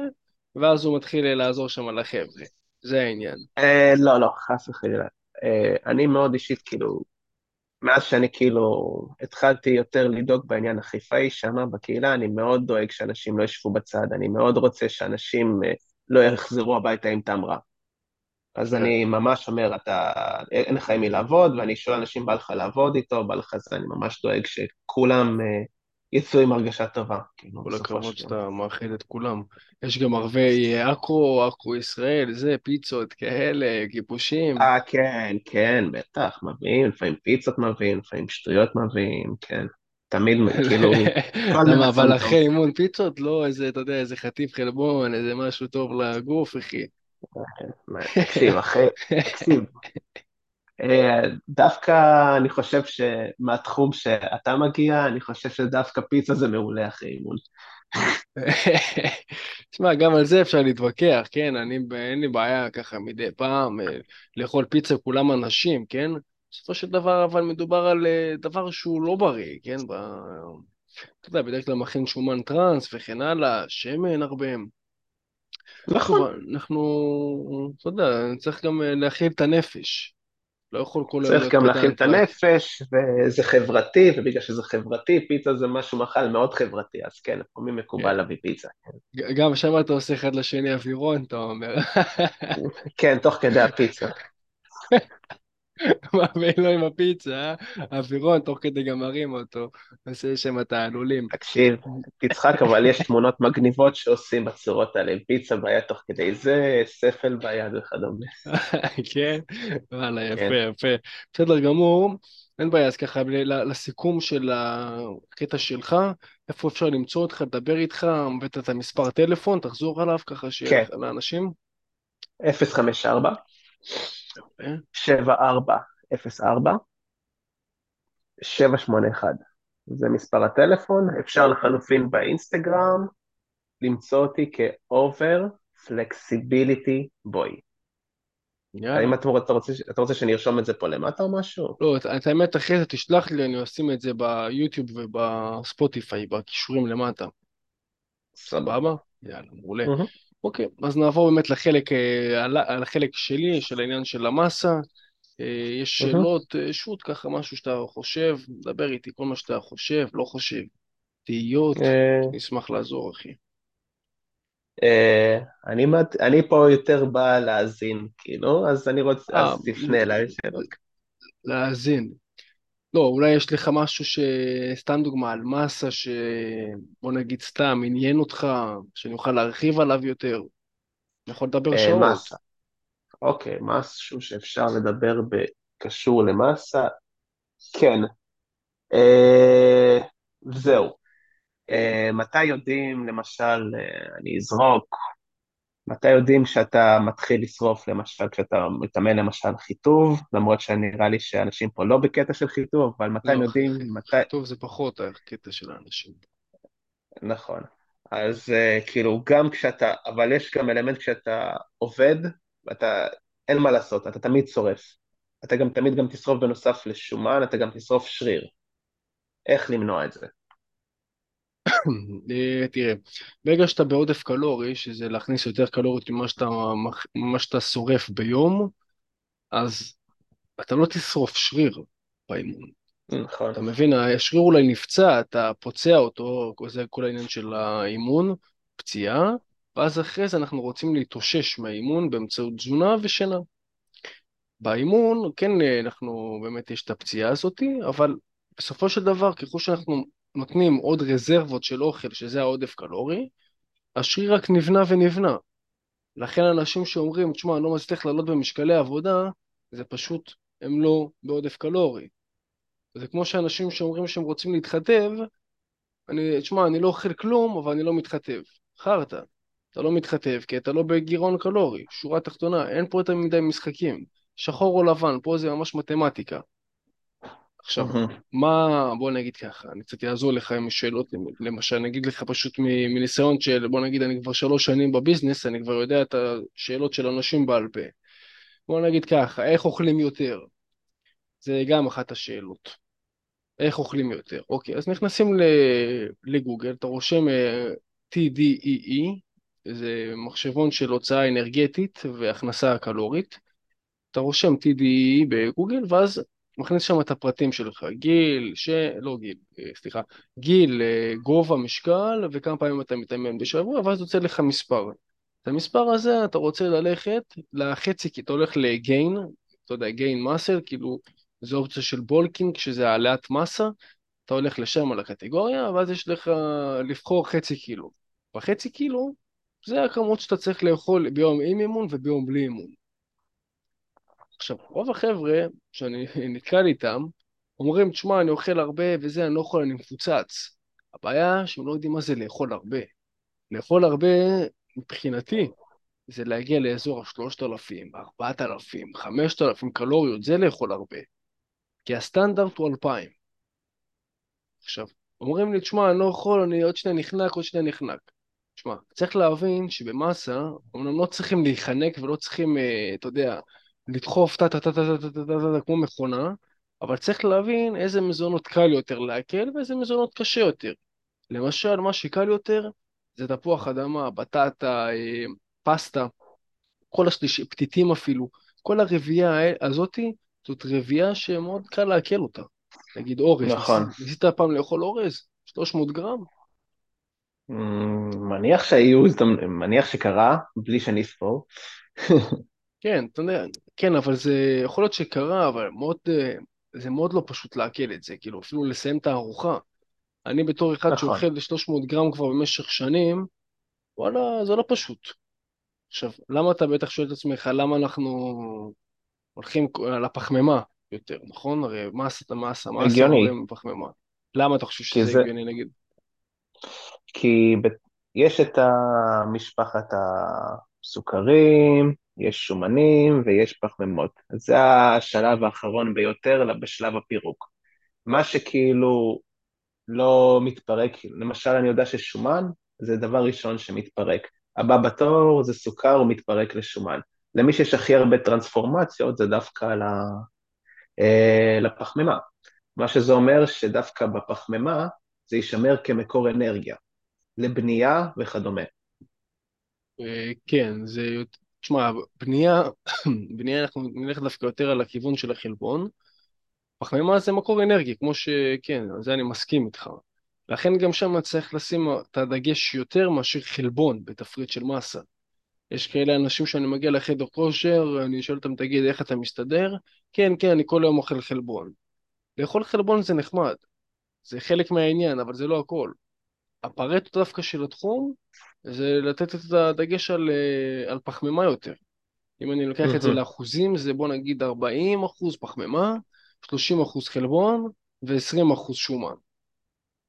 ואז הוא מתחיל לעזור שם לחבר'ה. זה העניין. אה, לא, לא, חס וחלילה. אה, אני מאוד אישית, כאילו, מאז שאני כאילו התחלתי יותר לדאוג בעניין החיפאי שם בקהילה, אני מאוד דואג שאנשים לא ישבו בצד, אני מאוד רוצה שאנשים אה, לא יחזרו הביתה עם טעם רע. אז אני ממש אומר, אתה, אין לך עם מי לעבוד, ואני שואל אנשים, בא לך לעבוד איתו, בא לך זה, אני ממש דואג שכולם אה, יצאו עם הרגשה טובה, כאילו, כל הכבוד. שאתה מאחד את כולם. יש גם ערבי עכו, עכו ישראל, זה, פיצות כאלה, כיבושים. אה, כן, כן, בטח, מביאים, לפעמים פיצות מביאים, לפעמים שטויות מביאים, כן. תמיד, <laughs> כאילו, למה, אבל. אחרי אימון פיצות, לא איזה, אתה יודע, איזה חטיף חלבון, איזה משהו טוב לגוף, אחי. תקשיב, אחי, תקשיב. אה, דווקא אני חושב שמהתחום שאתה מגיע, אני חושב שדווקא פיצה זה מעולה אחרי אימון. תשמע, גם על זה אפשר להתווכח, כן? אני, אין לי בעיה ככה מדי פעם אה, לאכול פיצה, כולם אנשים, כן? בסופו של דבר, אבל מדובר על אה, דבר שהוא לא בריא, כן? ב... אתה יודע, בדרך כלל מכין שומן טראנס וכן הלאה, שמן הרבה. נכון, אנחנו, אתה יודע, צריך גם אה, להכיל את הנפש. לא יכול כל היום צריך גם להכין את. הנפש, וזה חברתי, ובגלל שזה חברתי, פיצה זה משהו מאכל מאוד חברתי, אז כן, לפעמים מקובל כן. להביא פיצה. ג- גם שם אתה עושה אחד לשני אווירון, אתה אומר. כן, תוך כדי הפיצה. <laughs> <laughs> מעביר לו עם הפיצה, אה? אווירון, תוך כדי גם מרים אותו. עושה שם תעלולים. תקשיב, תצחק, אבל יש תמונות מגניבות שעושים בצורות האלה, עם פיצה ביד תוך כדי זה, ספל ביד וכדומה. <laughs> כן? וואלה, יפה, כן, יפה. בסדר גמור. אין בעיה, אז ככה, לסיכום של הקטע שלך, איפה אפשר למצוא אותך, לדבר איתך, הבאת את המספר טלפון, תחזור עליו ככה שיהיה כן, לאנשים. 054 אה? 7404 781. זה מספר הטלפון, אפשר לחלופין באינסטגרם למצוא אותי כ-over flexibility boy. האם אתה רוצה, אתה רוצה, שאני ארשום את זה פה למטה או משהו? לא, את את האמת, אחרי זה תשלח לי, אני אשים את זה ביוטיוב ובספוטיפיי, בקישורים למטה. סבבה. יאללה, מעולה. מהמם. אוקיי, אז נעבור באמת לחלק, אה, החלק שלי, של העניין של המסה. אה, יש. שאלות, אה, שוט ככה, משהו שאתה חושב, דבר איתי, כל מה שאתה חושב, לא חושב. תהיות, אני אשמח לעזור, אחי. אה, אני מת- אני פה יותר בא להאזין, כאילו, אז אני רוצה, אה, אז תפנה אליי שאלות. להאזין. לא, אולי יש לך משהו ש... סתם דוגמה על מסה ש... בוא נגיד סתם עניין אותך, שאני אוכל להרחיב עליו יותר. אני יכול לדבר אה, שעות. מסה. אוקיי, משהו שאפשר לדבר בקשור למסה? כן. אה, זהו. אה, מתי יודעים, למשל, אה, אני אזרוק, מתי יודעים שאתה מתחיל לשרוף, למשל, כשאתה מתאמן למשל חיטוב, למרות שנראה לי שאנשים פה לא בקטע של חיטוב, אבל מתי הם לא, יודעים, מתי... טוב, זה פחות הקטע של האנשים. נכון. אז אה, כאילו, גם כשאתה, אבל יש גם אלמנט כשאתה עובד, ואתה, אין מה לעשות, אתה תמיד שורף. אתה גם תמיד גם תשרוף בנוסף לשומן, אתה גם תשרוף שריר. איך למנוע את זה? אה, תראה, ברגע שאתה בעודף קלורי, שזה להכניס יותר קלוריות ממה שאתה, ממה שאתה שורף ביום, אז אתה לא תשרוף שריר באימון. נכון. אתה מבין, השריר אולי נפצע, אתה פוצע אותו, זה כל העניין של האימון, פציעה, ואז אחרי זה אנחנו רוצים להתאושש מהאימון באמצעות תזונה ושינה. באימון, כן, אה, אנחנו, באמת יש את הפציעה הזאת, אבל בסופו של דבר, ככל שאנחנו נותנים עוד רזרבות של אוכל, שזה העודף קלורי, השריר רק נבנה ונבנה. לכן אנשים שאומרים, תשמע, אני לא מצליח לעלות במשקלי עבודה, זה פשוט, הם לא בעודף קלורי. זה כמו שאנשים שאומרים שהם רוצים להתחתב, אני, תשמע, אני לא אוכל כלום, אבל אני לא מתחתב. חרטא, אתה לא מתחתב כי אתה לא בגירעון קלורי. שורה תחתונה, אין פה יותר מדי משחקים. שחור או לבן, פה זה ממש מתמטיקה. עכשיו, מהמם. מה, בוא נגיד ככה, אני קצת אעזור לך עם שאלות, למשל, אני אגיד לך פשוט מ- מניסיון של, בוא נגיד, אני כבר שלוש שנים בביזנס, אני כבר יודע את השאלות של אנשים בעל פה. בוא נגיד ככה, איך אוכלים יותר? זה גם אחת השאלות. איך אוכלים יותר? אוקיי, אז נכנסים לגוגל, אתה רושם אה, TDEE, זה מחשבון של הוצאה אנרגטית והכנסה קלורית. אתה רושם TDEE בגוגל, ואז מכניס שם את הפרטים שלך, גיל, ש... לא גיל, אה, סליחה, גיל, אה, גובה, משקל, וכמה פעמים אתה מתאמן בשבוע, ואז יוצא לך מספר. את המספר הזה אתה רוצה ללכת לחצי, כי אתה הולך לגיין, אתה יודע, גיין מסל, כאילו זו אופציה של בולקינג, שזה העלאת מסה, אתה הולך לשם על הקטגוריה, ואז יש לך לבחור חצי קילו. בחצי קילו זה הכמות שאתה צריך לאכול ביום עם אימון וביום בלי אימון. עכשיו, רוב החבר'ה שאני <laughs> נתקל איתם, אומרים, תשמע, אני אוכל הרבה וזה, אני לא יכול, אני מפוצץ. הבעיה שהם לא יודעים מה זה לאכול הרבה. לאכול הרבה, מבחינתי, זה להגיע לאזור ה-3,000, 4,000, 5,000 קלוריות, זה לאכול הרבה. כי הסטנדרט הוא 2,000. עכשיו, אומרים לי, תשמע, אני לא יכול, אני עוד שנייה נחנק, עוד שנייה נחנק. תשמע, צריך להבין שבמסה, אומנם לא צריכים להיחנק ולא צריכים, אה, אתה יודע, לדחוף טה-טה-טה-טה-טה-טה-טה כמו מכונה, אבל צריך להבין איזה מזונות קל יותר לעכל ואיזה מזונות קשה יותר. למשל, מה שקל יותר זה תפוח אדמה, בטטה, אה, פסטה, כל השלישי, פתיתים אפילו, כל הרביעייה הזאתי זאת רבייה שמאוד קל לעכל אותה. נגיד אורז, נכון. ניסית, פעם לאכול אורז? 300 גרם? אמ, מניח שהיו, מניח שקרה, בלי שאני אספור. <laughs> כן, אתה יודע, כן, אבל זה יכול להיות שקרה, אבל מאוד, אה, זה מאוד לא פשוט לעכל את זה, כאילו, אפילו לסיים את הארוחה. אני בתור אחד נכון. שאוכל ל-300 גרם כבר במשך שנים, וואלה, זה לא פשוט. עכשיו, למה אתה בטח שואל את עצמך, למה אנחנו הולכים על הפחמימה יותר, נכון? הרי מה עשית מסה, מה עשה הגיוני, גורם פחמימה? למה אתה חושב שזה זה, הגיוני, נגיד? כי ב- יש את המשפחת הסוכרים, יש שומנים ויש פחמימות. זה השלב האחרון ביותר בשלב הפירוק. מה שכאילו לא מתפרק, למשל אני יודע ששומן זה דבר ראשון שמתפרק. הבא בתור זה סוכר, הוא מתפרק לשומן. למי שיש הכי הרבה טרנספורמציות זה דווקא ל- אה, לפחמימה. מה שזה אומר שדווקא בפחמימה זה יישמר כמקור אנרגיה, לבנייה וכדומה. אה, כן, זה... תשמע, בנייה, <clears throat> בנייה אנחנו נלך דווקא יותר על הכיוון של החלבון. פחמימה זה מקור אנרגיה, כמו שכן, על זה אני מסכים איתך. לכן גם שם צריך לשים את הדגש יותר מאשר חלבון בתפריט של מסה. יש כאלה אנשים שאני מגיע לחדר כושר, אני שואל אותם, תגיד, איך אתה מסתדר? כן, כן, אני כל היום אוכל חלבון. לאכול חלבון זה נחמד, זה חלק מהעניין, אבל זה לא הכל. הפרטו דווקא של התחום זה לתת את הדגש על, אה, על פחמימה יותר. אם אני לוקח את זה לאחוזים, זה בוא נגיד 40 אחוז פחמימה, 30 אחוז חלבון ו-20 אחוז שומן.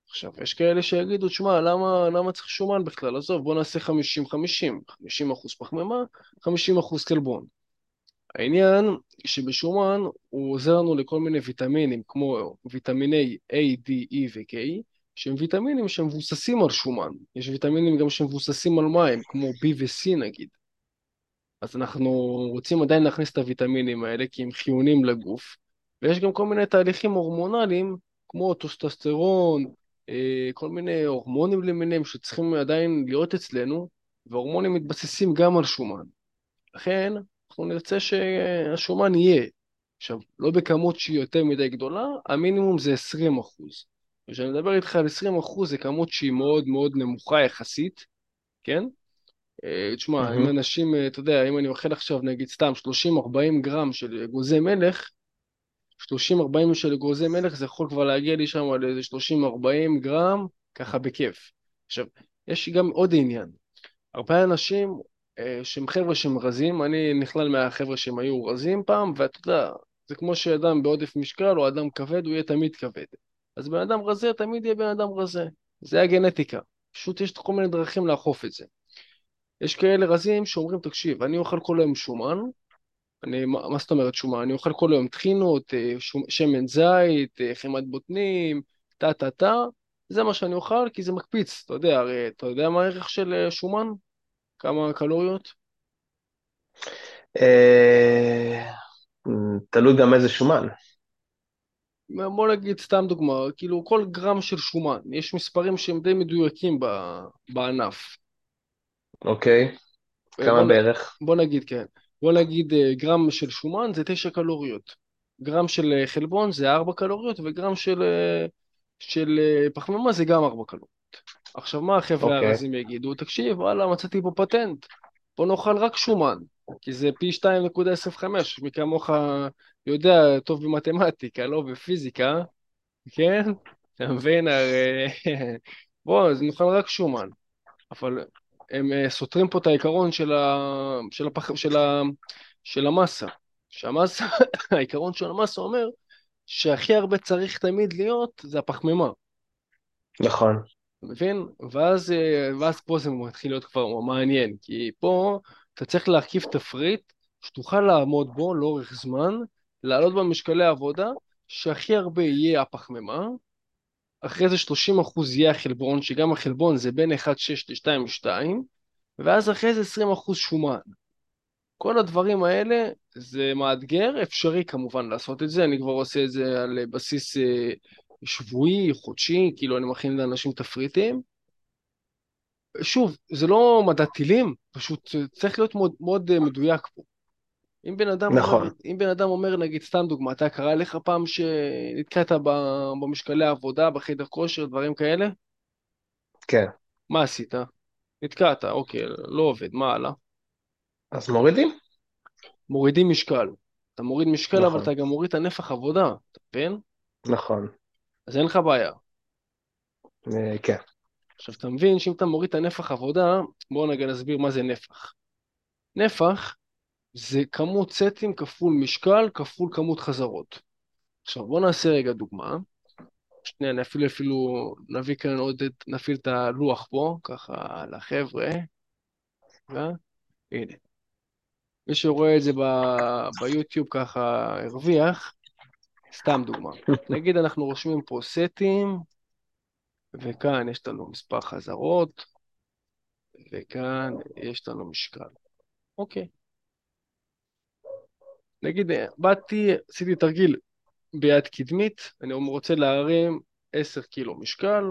עכשיו, יש כאלה שיגידו, תשמע, למה, למה צריך שומן בכלל? עזוב, בוא נעשה 50-50, 50 אחוז פחמימה, 50 אחוז חלבון. העניין שבשומן הוא עוזר לנו לכל מיני ויטמינים, כמו ויטמיני A, D, E ו-K, שהם ויטמינים שמבוססים על שומן. יש ויטמינים גם שמבוססים על מים, כמו B ו-C נגיד. אז אנחנו רוצים עדיין להכניס את הוויטמינים האלה כי הם חיוניים לגוף, ויש גם כל מיני תהליכים הורמונליים כמו טסטוסטרון, אה, כל מיני הורמונים למיניהם שצריכים עדיין להיות אצלנו, והורמונים מתבססים גם על שומן. לכן אנחנו נרצה שהשומן יהיה. עכשיו, לא בכמות שהיא יותר מדי גדולה, המינימום זה 20 אחוז. כשאני מדבר איתך על 20 אחוז זה כמות שהיא מאוד מאוד נמוכה יחסית, כן? אה, תשמע, אם מהמם. אנשים, אה, אתה יודע, אם אני אוכל עכשיו נגיד סתם 30-40 גרם של אגוזי מלך, 30-40 של אגוזי מלך זה יכול כבר להגיע לי שם על איזה 30-40 גרם, ככה בכיף. עכשיו, יש גם עוד עניין. הרבה אנשים אה, שהם חבר'ה שהם רזים, אני נכלל מהחבר'ה שהם היו רזים פעם, ואתה יודע, זה כמו שאדם בעודף משקל או אדם כבד, הוא יהיה תמיד כבד. אז בן אדם רזה תמיד יהיה בן אדם רזה. זה הגנטיקה. פשוט יש כל מיני דרכים לאכוף את זה. יש כאלה רזים שאומרים, תקשיב, אני אוכל כל היום שומן, אני, מה, מה זאת אומרת שומן? אני אוכל כל היום טחינות, אה, שמן זית, אה, חמת בוטנים, טה טה טה, זה מה שאני אוכל כי זה מקפיץ, אתה יודע, הרי אתה יודע מה הערך של אה, שומן? כמה קלוריות? תלוי גם איזה שומן, בוא נגיד סתם דוגמה, כאילו כל גרם של שומן, יש מספרים שהם די מדויקים ב, בענף. אוקיי? אה, כמה בוא, בערך? בוא נגיד כן, בוא נגיד אה, גרם של שומן זה תשע קלוריות, גרם של אה, חלבון זה ארבע קלוריות וגרם של, אה, של פחמימה זה גם ארבע קלוריות. עכשיו מה החבר'ה אוקיי. הרזים יגידו? תקשיב, וואלה, מצאתי פה פטנט, בוא נאכל רק שומן, כי זה פי 2.25, מי כמוך יודע טוב במתמטיקה, לא בפיזיקה, כן? אתה מבין? הרי... <laughs> בוא, אז נאכל רק שומן. אבל הם אה, סותרים פה את העיקרון של, ה... של, הפח... של, ה... של המסה. שהמסה, <laughs> העיקרון של המסה אומר שהכי הרבה צריך תמיד להיות זה הפחמימה. נכון. אתה מבין? ואז, אה, ואז פה זה מתחיל להיות כבר מעניין, כי פה אתה צריך להרכיב תפריט שתוכל לעמוד בו לאורך זמן, לעלות במשקלי העבודה, שהכי הרבה יהיה הפחמימה, אחרי זה 30% יהיה החלבון, שגם החלבון זה בין 1.6 ל-2.2, ואז אחרי זה 20% שומן. כל הדברים האלה זה מאתגר, אפשרי כמובן לעשות את זה, אני כבר עושה את זה על בסיס אה, שבועי, חודשי, כאילו אני מכין לאנשים תפריטים. שוב, זה לא מדע טילים, פשוט צריך להיות מאוד, מאוד אה, מדויק פה. אם בן אדם אומר, נכון, אם בן אדם אומר, נגיד, סתם דוגמא, אתה קרה לך פעם שנתקעת במשקלי העבודה, בחדר כושר, דברים כאלה? כן. מה עשית? נתקעת, אוקיי, לא עובד, מה הלאה? אז מורידים? מורידים משקל. אתה מוריד משקל, אבל נכון, אתה גם מוריד את הנפח עבודה, אתה מבין? נכון, אז אין לך בעיה. אה, כן. עכשיו, אתה מבין שאם אתה מוריד את הנפח עבודה, בואו נגע נסביר מה זה נפח. נפח זה כמות סטים כפול משקל כפול כמות חזרות. עכשיו, בואו נעשה רגע דוגמה. שנייה, נפעיל אפילו, נביא כאן עוד, את- נפעיל את הלוח פה, ככה לחבר'ה. הנה. מי שרואה את זה ב- ביוטיוב ככה הרוויח, סתם דוגמה. <laughs> נגיד אנחנו רושמים פה סטים, וכאן יש לנו מספר חזרות, וכאן יש לנו משקל. אוקיי. נגיד, באתי, עשיתי תרגיל ביד קדמית, אני רוצה להרים 10 קילו משקל.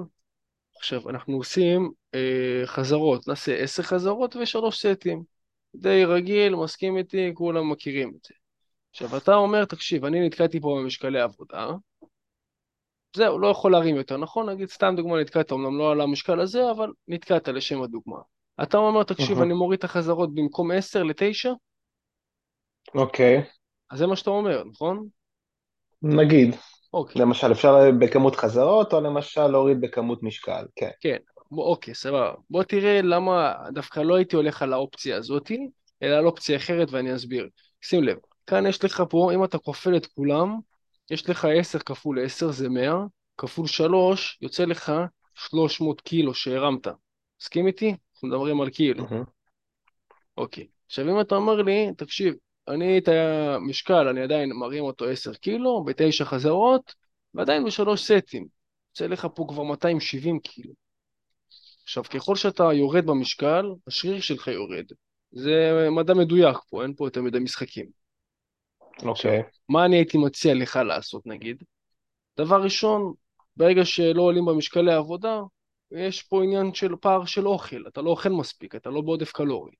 עכשיו, אנחנו עושים אה, חזרות, נעשה 10 חזרות ושלוש סטים. די רגיל, מסכים איתי, כולם מכירים את זה. עכשיו, אתה אומר, תקשיב, אני נתקעתי פה במשקלי עבודה, זהו, לא יכול להרים יותר, נכון? נגיד, סתם דוגמה, נתקעת, אמנם לא על המשקל הזה, אבל נתקעת לשם הדוגמה. אתה אומר, תקשיב, מהמם. אני מוריד את החזרות במקום 10 ל-9, אוקיי, אז זה מה שאתה אומר, נכון? נגיד, אוקיי. למשל אפשר בכמות חזרות, או למשל להוריד בכמות משקל, כן. כן, אוקיי, סבבה. בוא תראה למה דווקא לא הייתי הולך על האופציה הזאתי, אלא על אופציה אחרת ואני אסביר. שים לב, כאן יש לך פה, אם אתה כופל את כולם, יש לך 10 כפול 10 זה 100, כפול 3 יוצא לך 300 קילו שהרמת. מסכים איתי? אנחנו מדברים על קילו. אוקיי. עכשיו אם אתה אומר לי, תקשיב, אני את המשקל, אני עדיין מרים אותו 10 קילו, בתשע חזרות, ועדיין בשלוש סטים. יוצא לך פה כבר 270 קילו. עכשיו, ככל שאתה יורד במשקל, השריר שלך יורד. זה מדע מדויק פה, אין פה יותר מדי משחקים. אוקיי, מה אני הייתי מציע לך לעשות נגיד? דבר ראשון, ברגע שלא עולים במשקלי העבודה, יש פה עניין של פער של אוכל, אתה לא אוכל מספיק, אתה לא בעודף קלורי.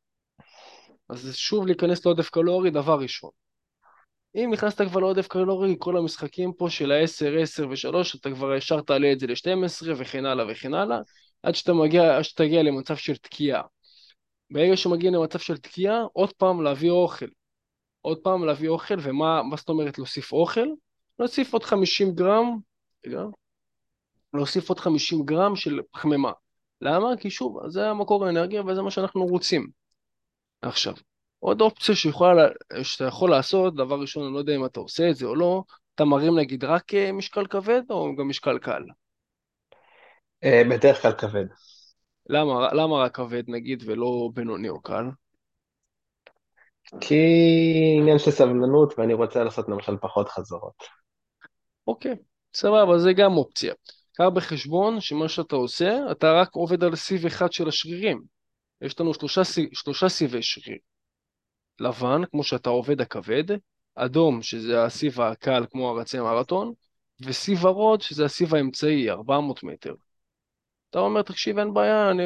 אז שוב להיכנס לעודף קלורי, דבר ראשון. אם נכנסת כבר לעודף קלורי, כל המשחקים פה של ה-10, 10 ו-3, אתה כבר ישר תעלה את זה ל-12 וכן הלאה וכן הלאה, עד שאתה מגיע, עד שתגיע למצב של תקיעה. ברגע שמגיע למצב של תקיעה, עוד פעם להביא אוכל. עוד פעם להביא אוכל, ומה מה זאת אומרת להוסיף אוכל? להוסיף עוד 50 גרם, רגע, להוסיף עוד 50 גרם של פחמימה. למה? כי שוב, זה המקור האנרגיה וזה מה שאנחנו רוצים. עכשיו, עוד אופציה שיכולה, שאתה יכול לעשות, דבר ראשון, אני לא יודע אם אתה עושה את זה או לא, אתה מרים נגיד רק אה, משקל כבד או גם משקל קל? אה, בדרך כלל כבד. למה, למה רק כבד נגיד ולא בינוני או קל? כי עניין של סבלנות, ואני רוצה לעשות למשל פחות חזרות. אוקיי, סבבה, זה גם אופציה. קח בחשבון שמה שאתה עושה, אתה רק עובד על סיב אחד של השרירים. יש לנו שלושה, שלושה סיבי שריר. לבן, כמו שאתה עובד הכבד, אדום, שזה הסיב הקל כמו הרצי מרתון, וסיב ורוד, שזה הסיב האמצעי, 400 מטר. אתה אומר, תקשיב, אין בעיה, אני,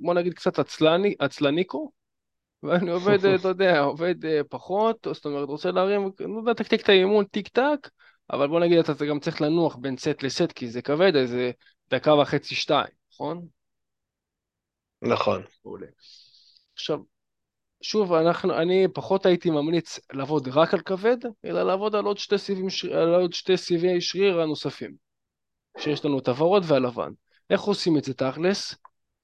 בוא נגיד קצת עצלני, עצלניקו, ואני עובד, אה, אתה יודע, עובד אה, פחות, זאת אומרת, רוצה להרים, לא יודע, תקתיק את האימון טיק טק, אבל בוא נגיד, אתה גם צריך לנוח בין סט לסט, כי זה כבד, איזה דקה וחצי, שתיים, נכון? נכון. מעולה. עכשיו, שוב, אנחנו, אני פחות הייתי ממליץ לעבוד רק על כבד, אלא לעבוד על עוד שתי סיבים, על עוד שתי סיבי שריר הנוספים, שיש לנו את הוורוד והלבן. איך עושים את זה תכלס?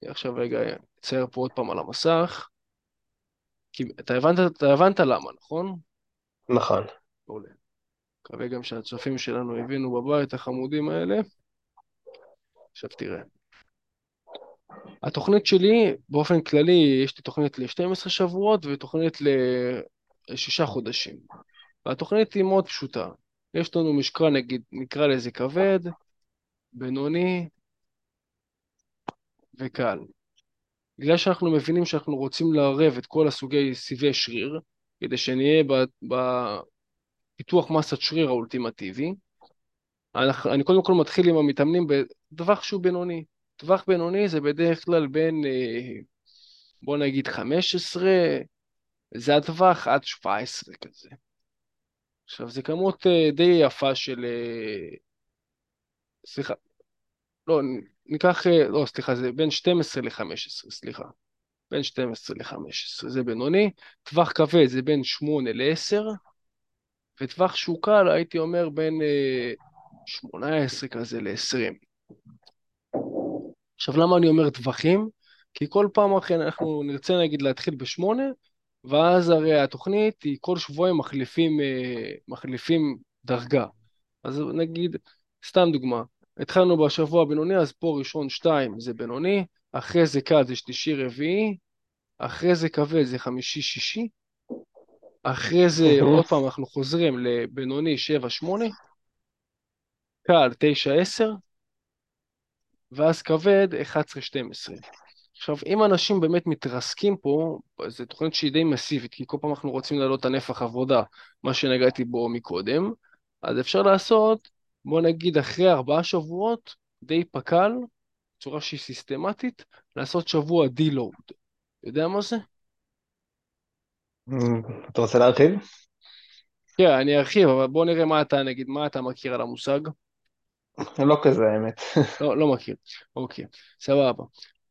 עכשיו רגע, אצייר פה עוד פעם על המסך. כי אתה הבנת, אתה הבנת למה, נכון? נכון. מעולה. מקווה גם שהצופים שלנו הבינו בבית, החמודים האלה. עכשיו תראה. התוכנית שלי, באופן כללי, יש לי תוכנית ל-12 שבועות ותוכנית לשישה חודשים. והתוכנית היא מאוד פשוטה. יש לנו משקל, נגיד, נקרא לזה כבד, בינוני וקל. בגלל שאנחנו מבינים שאנחנו רוצים לערב את כל הסוגי סיבי שריר, כדי שנהיה בפיתוח מסת שריר האולטימטיבי, אני קודם כל מתחיל עם המתאמנים בטווח שהוא בינוני. טווח בינוני זה בדרך כלל בין, אה, בוא נגיד 15 זה הטווח עד 17 כזה. עכשיו, זו כמות אה, די יפה של... אה, סליחה, לא, ניקח... אה, לא, סליחה, זה בין 12 ל-15, סליחה. בין 12 ל-15, זה בינוני. טווח כבד זה בין 8 ל-10, וטווח שהוא קל, הייתי אומר בין אה, 18 כזה ל-20. עכשיו, למה אני אומר טווחים? כי כל פעם אחרי אנחנו נרצה נגיד להתחיל בשמונה, ואז הרי התוכנית היא כל שבועיים מחליפים, אה, מחליפים דרגה. אז נגיד, סתם דוגמה, התחלנו בשבוע הבינוני, אז פה ראשון שתיים זה בינוני, אחרי זה קל זה שלישי רביעי, אחרי זה כבד זה חמישי שישי, אחרי זה עוד פעם אנחנו חוזרים לבינוני שבע שמונה, קל תשע עשר, ואז כבד 11-12. עכשיו, אם אנשים באמת מתרסקים פה, זו תוכנית שהיא די מסיבית, כי כל פעם אנחנו רוצים להעלות את הנפח עבודה, מה שנגעתי בו מקודם, אז אפשר לעשות, בוא נגיד אחרי ארבעה שבועות, די פק"ל, בצורה שהיא סיסטמטית, לעשות שבוע deload. יודע מה זה? אתה רוצה להרחיב? כן, אני ארחיב, אבל בוא נראה מה אתה, נגיד, מה אתה מכיר על המושג? <laughs> לא כזה האמת. <laughs> לא, לא מכיר. אוקיי, סבבה.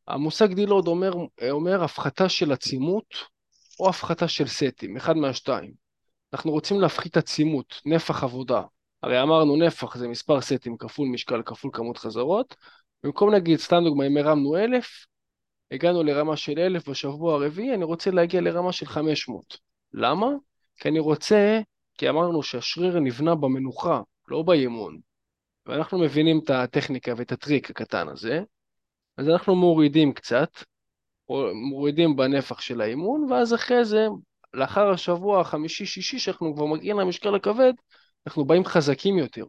המושג דילוד אומר, אומר הפחתה של עצימות או הפחתה של סטים, אחד מהשתיים. אנחנו רוצים להפחית עצימות, נפח עבודה. הרי אמרנו נפח זה מספר סטים כפול משקל כפול כמות חזרות. במקום נגיד, סתם דוגמא, אם הרמנו אלף, הגענו לרמה של אלף בשבוע הרביעי, אני רוצה להגיע לרמה של 500. למה? כי אני רוצה, כי אמרנו שהשריר נבנה במנוחה, לא באימון. ואנחנו מבינים את הטכניקה ואת הטריק הקטן הזה, אז אנחנו מורידים קצת, מורידים בנפח של האימון, ואז אחרי זה, לאחר השבוע החמישי-שישי, שאנחנו כבר מגיעים למשקל הכבד, אנחנו באים חזקים יותר.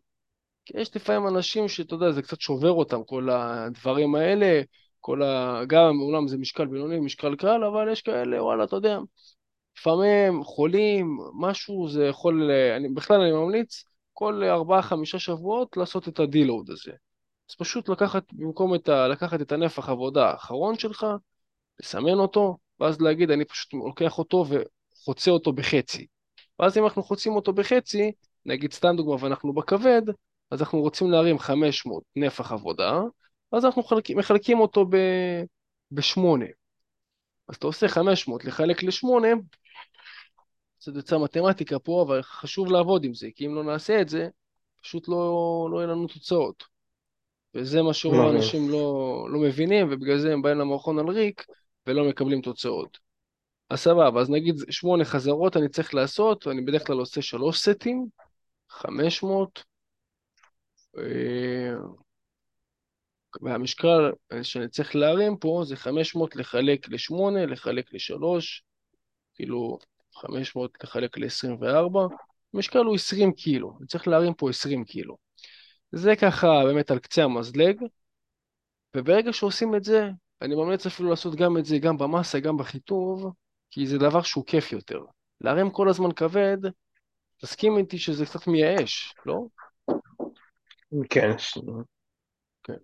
כי יש לפעמים אנשים שאתה יודע, זה קצת שובר אותם, כל הדברים האלה, כל ה... גם אומנם זה משקל בינוני, משקל קל, אבל יש כאלה, וואלה, אתה יודע, לפעמים חולים, משהו, זה יכול... אני, בכלל אני ממליץ כל ארבעה-חמישה שבועות לעשות את הדילוד הזה. אז פשוט לקחת במקום את ה... לקחת את הנפח עבודה האחרון שלך, לסמן אותו, ואז להגיד אני פשוט לוקח אותו וחוצה אותו בחצי. ואז אם אנחנו חוצים אותו בחצי, נגיד סתם דוגמה ואנחנו בכבד, אז אנחנו רוצים להרים 500 נפח עבודה, אז אנחנו מחלקים, מחלקים אותו ב... בשמונה. אז אתה עושה 500 לחלק לשמונה, קצת יוצא מתמטיקה פה, אבל חשוב לעבוד עם זה, כי אם לא נעשה את זה, פשוט לא, לא יהיו לנו תוצאות. וזה מה שרוב מבין. האנשים לא, לא מבינים, ובגלל זה הם באים למכון על ריק ולא מקבלים תוצאות. אז סבבה, אז נגיד שמונה חזרות אני צריך לעשות, ואני בדרך כלל עושה שלוש סטים, 500, אה, והמשקל שאני צריך להרים פה זה 500 לחלק ל-8, לחלק ל-3, כאילו 500 לחלק ל-24, המשקל הוא 20 קילו, אני צריך להרים פה 20 קילו. זה ככה באמת על קצה המזלג, וברגע שעושים את זה, אני ממליץ אפילו לעשות גם את זה, גם במסה, גם בחיטוב, כי זה דבר שהוא כיף יותר. להרים כל הזמן כבד, תסכים איתי שזה קצת מייאש, לא? כן, כן.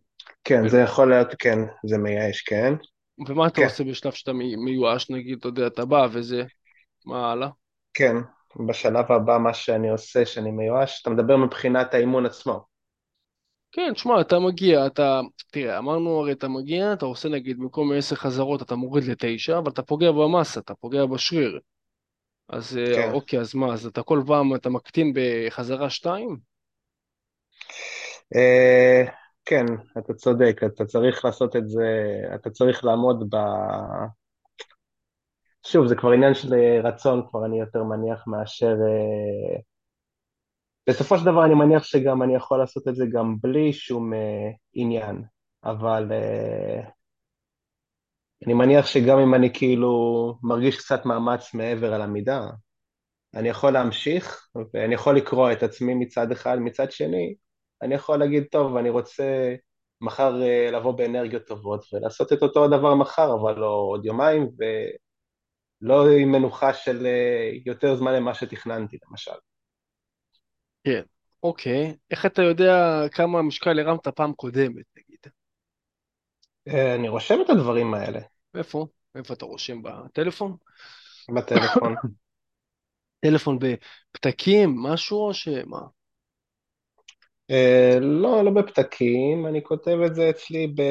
כן, זה יכול להיות, כן, זה מייאש, כן. ומה אתה כן, עושה בשלב שאתה מי- מיואש, נגיד, אתה יודע, אתה בא וזה, מה הלאה? כן. בשלב הבא, מה שאני עושה, שאני מיואש, אתה מדבר מבחינת האימון עצמו. כן, תשמע, אתה מגיע, אתה, תראה, אמרנו הרי אתה מגיע, אתה עושה נגיד, במקום 10 חזרות אתה מוריד לתשע, אבל אתה פוגע במסה, אתה פוגע בשריר. אז אה, כן. אוקיי, אז מה, אז אתה כל פעם, אתה מקטין בחזרה שתיים? אה, כן, אתה צודק, אתה צריך לעשות את זה, אתה צריך לעמוד ב... שוב, זה כבר עניין של אה, רצון, כבר אני יותר מניח מאשר... אה, בסופו של דבר אני מניח שגם אני יכול לעשות את זה גם בלי שום אה, עניין, אבל אה, אני מניח שגם אם אני כאילו מרגיש קצת מאמץ מעבר על המידה, אני יכול להמשיך, ואני יכול לקרוא את עצמי מצד אחד, מצד שני, אני יכול להגיד, טוב, אני רוצה מחר אה, לבוא באנרגיות טובות ולעשות את אותו הדבר מחר, אבל לא עוד יומיים, ולא עם מנוחה של אה, יותר זמן ממה שתכננתי, למשל. כן. אוקיי, איך אתה יודע כמה משקל הרמת פעם קודמת, אני רושם את הדברים האלה. איפה? איפה אתה רושם? בטלפון? בטלפון. <coughs> טלפון בפתקים, משהו או שמה? אה, לא, לא בפתקים, אני כותב את זה אצלי ב...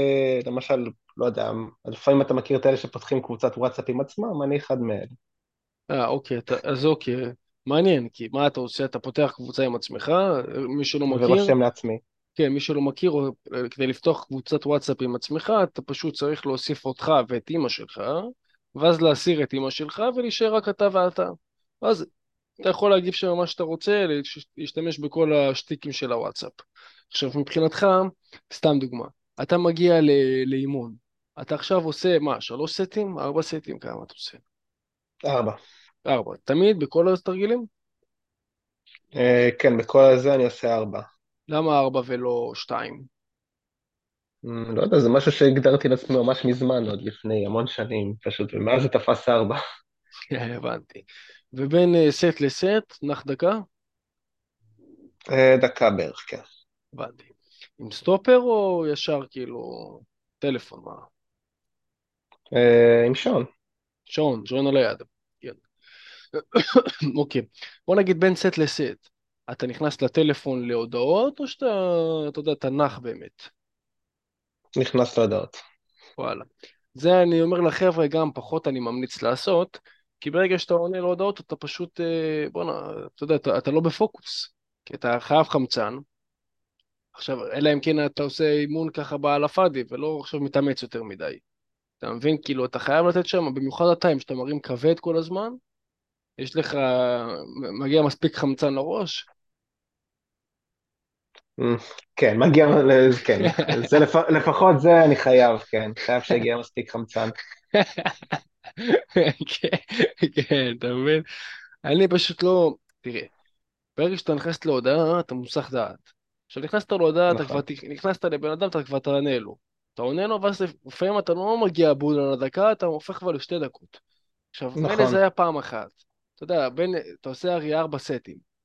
למשל, לא יודע, לפעמים אתה מכיר את אלה שפותחים קבוצת וואטסאפ עם עצמם, אני אחד מאלה. אה, אוקיי, אתה, אז אוקיי, מעניין, כי מה אתה עושה? אתה פותח קבוצה עם עצמך, מי שלא מכיר, ורושם לעצמי. כן, מי שלא מכיר, כדי לפתוח קבוצת וואטסאפ עם עצמך, אתה פשוט צריך להוסיף אותך ואת אימא שלך, ואז להסיר את אימא שלך ולהישאר רק אתה ואתה. ואז אתה יכול להגיב שם מה שאתה רוצה, להשתמש בכל השטיקים של הוואטסאפ. עכשיו, מבחינתך, סתם דוגמה, אתה מגיע לאימון, אתה עכשיו עושה, מה, שלוש סטים? ארבע סטים? כמה אתה עושה? ארבע. ארבע. תמיד? בכל התרגילים? אה, כן, בכל הזה אני עושה ארבע. למה ארבע ולא שתיים? Mm, לא יודע, זה משהו שהגדרתי לעצמי ממש מזמן, עוד לפני המון שנים, פשוט, ומאז זה תפס ארבע. הבנתי. ובין אה, סט לסט, נח דקה? אה, דקה בערך, כן. הבנתי. עם סטופר או ישר כאילו טלפון? מה? אה, עם שעון. שעון, שעון על היד. כן. <coughs> אוקיי. בוא נגיד בין סט לסט. אתה נכנס לטלפון להודעות, או שאתה, אתה יודע, אתה נח באמת? נכנס להודעות. וואלה. זה אני אומר לחבר'ה, גם פחות אני ממליץ לעשות, כי ברגע שאתה עונה להודעות, אתה פשוט, אה, בואנה, אתה יודע, אתה, אתה לא בפוקוס, כי אתה חייב חמצן. עכשיו, אלא אם כן אתה עושה אימון ככה בעל הפאדי, ולא עכשיו מתאמץ יותר מדי. אתה מבין? כאילו, אתה חייב לתת שם, במיוחד אתה, אם שאתה מרים כבד כל הזמן, יש לך, מגיע מספיק חמצן לראש, כן, מגיע, כן, <laughs> זה לפ... לפחות זה אני חייב, כן, חייב שיגיע מספיק חמצן. <laughs> כן, כן, אתה מבין? אני פשוט לא... תראה, ברגע שאתה נכנס להודעה, אתה מוסך דעת. עכשיו נכנסת להודעה, אתה כבר... נכון. נכנסת לבן אדם, אתה כבר תענה לו. אתה עונה לו, ואז לפעמים אתה לא מגיע בול על הדקה, אתה הופך כבר לשתי דקות. עכשיו, מילא נכון, זה היה פעם אחת. אתה יודע, בין... אתה עושה הרי ארבע סטים.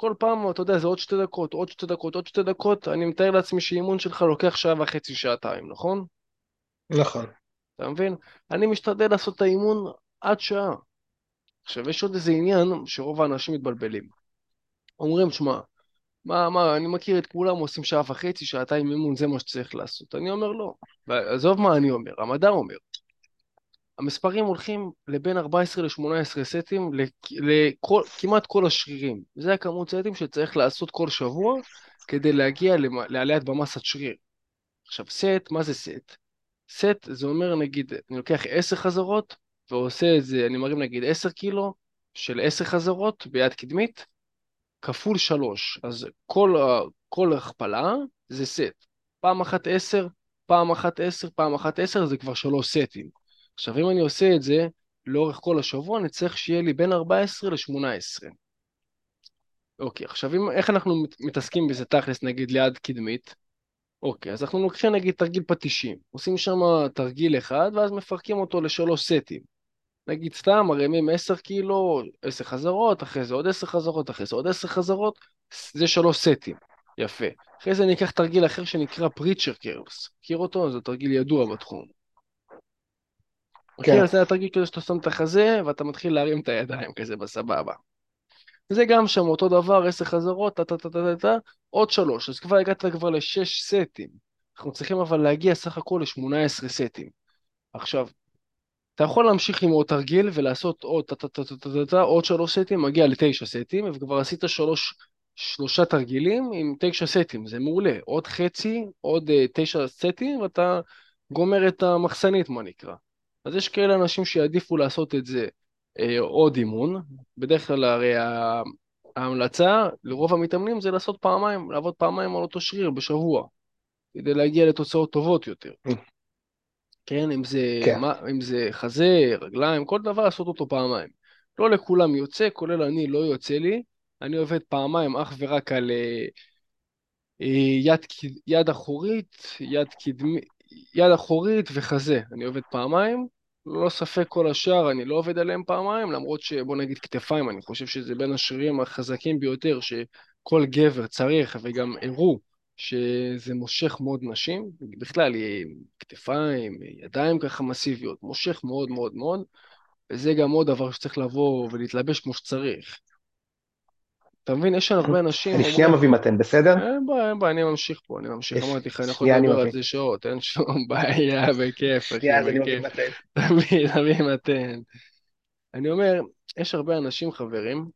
כל פעם, אתה יודע, זה עוד שתי דקות, עוד שתי דקות, עוד שתי דקות, אני מתאר לעצמי שאימון שלך לוקח שעה וחצי, שעתיים, נכון? נכון. אתה מבין? אני משתדל לעשות את האימון עד שעה. עכשיו, יש עוד איזה עניין שרוב האנשים מתבלבלים. אומרים, שמע, מה, מה, אני מכיר את כולם, עושים שעה וחצי, שעתיים אימון, זה מה שצריך לעשות. אני אומר לא. עזוב מה אני אומר, המדע אומר. המספרים הולכים לבין 14 ל-18 סטים לכמעט כל השרירים. זה הכמות סטים שצריך לעשות כל שבוע כדי להגיע לעליית במסת שריר. עכשיו, סט, מה זה סט? סט זה אומר, נגיד, אני לוקח 10 חזרות ועושה את זה, אני מרים נגיד 10 קילו של 10 חזרות ביד קדמית, כפול 3. אז כל, כל הכפלה זה סט. פעם אחת 10, פעם אחת 10, פעם אחת 10, זה כבר 3 סטים. עכשיו, אם אני עושה את זה לאורך כל השבוע, אני צריך שיהיה לי בין 14 ל-18. אוקיי, עכשיו, אם, איך אנחנו מתעסקים בזה תכלס, נגיד ליד קדמית? אוקיי, אז אנחנו לוקחים נגיד תרגיל פטישים, עושים שם תרגיל אחד, ואז מפרקים אותו לשלוש סטים. נגיד סתם, מרימים 10 קילו, 10 חזרות, אחרי זה עוד 10 חזרות, אחרי זה עוד 10 חזרות, זה שלוש סטים. יפה. אחרי זה אני אקח תרגיל אחר שנקרא פריצ'ר קרבס. מכיר אותו? זה תרגיל ידוע בתחום. כן, זה התרגיל כזה שאתה שם את החזה ואתה מתחיל להרים את הידיים כזה בסבבה. זה גם שם אותו דבר, עשר חזרות, טה טה טה טה טה, עוד שלוש, אז כבר הגעת כבר לשש סטים. אנחנו צריכים אבל להגיע סך הכל ל-18 סטים. עכשיו, אתה יכול להמשיך עם עוד תרגיל ולעשות עוד טה טה טה טה טה טה, עוד שלוש סטים, מגיע לתשע סטים, וכבר עשית שלוש, שלושה תרגילים עם תשע סטים, זה מעולה. עוד חצי, עוד uh, תשע סטים, ואתה גומר את המחסנית, מה נקרא. אז יש כאלה אנשים שיעדיפו לעשות את זה אה, עוד אימון, בדרך כלל הרי ההמלצה לרוב המתאמנים זה לעשות פעמיים, לעבוד פעמיים על אותו שריר בשבוע, כדי להגיע לתוצאות טובות יותר. כן, אם זה, כן. מה, אם זה חזה, רגליים, כל דבר לעשות אותו פעמיים. לא לכולם יוצא, כולל אני לא יוצא לי, אני עובד פעמיים אך ורק על אה, אה, יד, יד אחורית, יד קדמית, יד אחורית וחזה, אני עובד פעמיים, ללא ספק כל השאר אני לא עובד עליהם פעמיים, למרות שבוא נגיד כתפיים, אני חושב שזה בין השרירים החזקים ביותר שכל גבר צריך, וגם הראו שזה מושך מאוד נשים, בכלל כתפיים, ידיים ככה מסיביות, מושך מאוד מאוד מאוד, וזה גם עוד דבר שצריך לבוא ולהתלבש כמו שצריך. אתה מבין, יש הרבה אנשים אני שנייה מביא מתן, בסדר? אין בעיה, אין בעיה, אני ממשיך פה, אני ממשיך, אמרתי לך, אני יכול לדבר על. זה שעות, אין שום בעיה, <laughs> בכיף, אחי, בכיף. תביא, <laughs> תביא מתן. אני אומר, יש הרבה אנשים, חברים,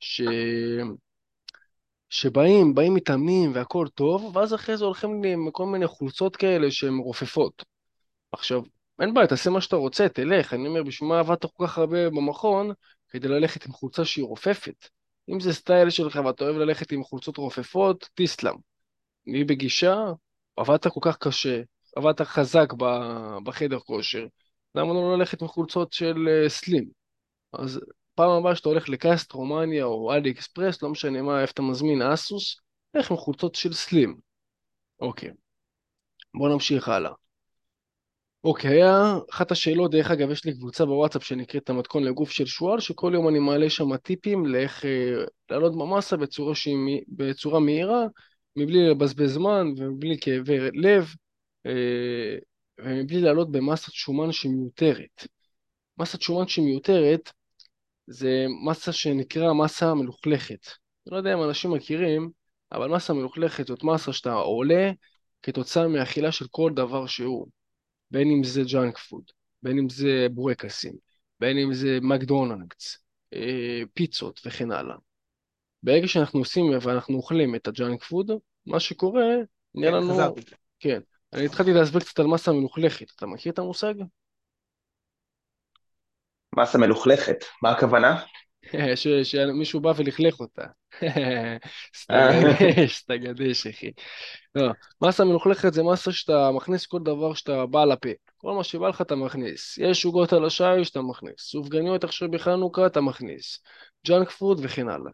ש... שבאים, באים מתאמנים והכל טוב, ואז אחרי זה הולכים עם כל מיני חולצות כאלה שהן רופפות. עכשיו, אין בעיה, תעשה מה שאתה רוצה, תלך. אני אומר, בשביל מה עבדת כל כך הרבה במכון כדי ללכת עם חולצה שהיא רופפת? אם זה סטייל שלך ואתה אוהב ללכת עם חולצות רופפות, תסלם. אני בגישה, עבדת כל כך קשה, עבדת חזק בחדר כושר, למה לא ללכת עם חולצות של אה, סלים? אז פעם הבאה שאתה הולך לקאסט, רומניה או אלי אקספרס, לא משנה מה, איפה אתה מזמין אסוס, לך עם חולצות של סלים. אוקיי, בוא נמשיך הלאה. אוקיי, היה אחת השאלות, דרך אגב, יש לי קבוצה בוואטסאפ שנקראת המתכון לגוף של שועל, שכל יום אני מעלה שם טיפים לאיך אה, לעלות במסה בצורה, שהיא, בצורה מהירה, מבלי לבזבז זמן ומבלי כאבי לב, אה, ומבלי לעלות במסת שומן שהיא מיותרת. מסת שומן שהיא מיותרת זה מסה שנקרא מסה מלוכלכת. אני לא יודע אם אנשים מכירים, אבל מסה מלוכלכת זאת מסה שאתה עולה כתוצאה מאכילה של כל דבר שהוא. בין אם זה junk food, בין אם זה בורקסים, בין אם זה מקדונלדס, אה, פיצות וכן הלאה. ברגע שאנחנו עושים ואנחנו אוכלים את ה junk food, מה שקורה, נהיה כן, לנו... חזרתי. כן. אני התחלתי להסביר קצת על מסה מלוכלכת. אתה מכיר את המושג? מסה מלוכלכת, מה הכוונה? <laughs> שמישהו בא ולכלך אותה. <laughs> אה, סטגדש, <laughs> אחי. לא, מסה מלוכלכת זה מסה שאתה מכניס כל דבר שאתה בא לפה. כל מה שבא לך אתה מכניס. יש עוגות על השיש אתה מכניס. סופגניות עכשיו בחנוכה אתה מכניס. junk food וכן הלאה.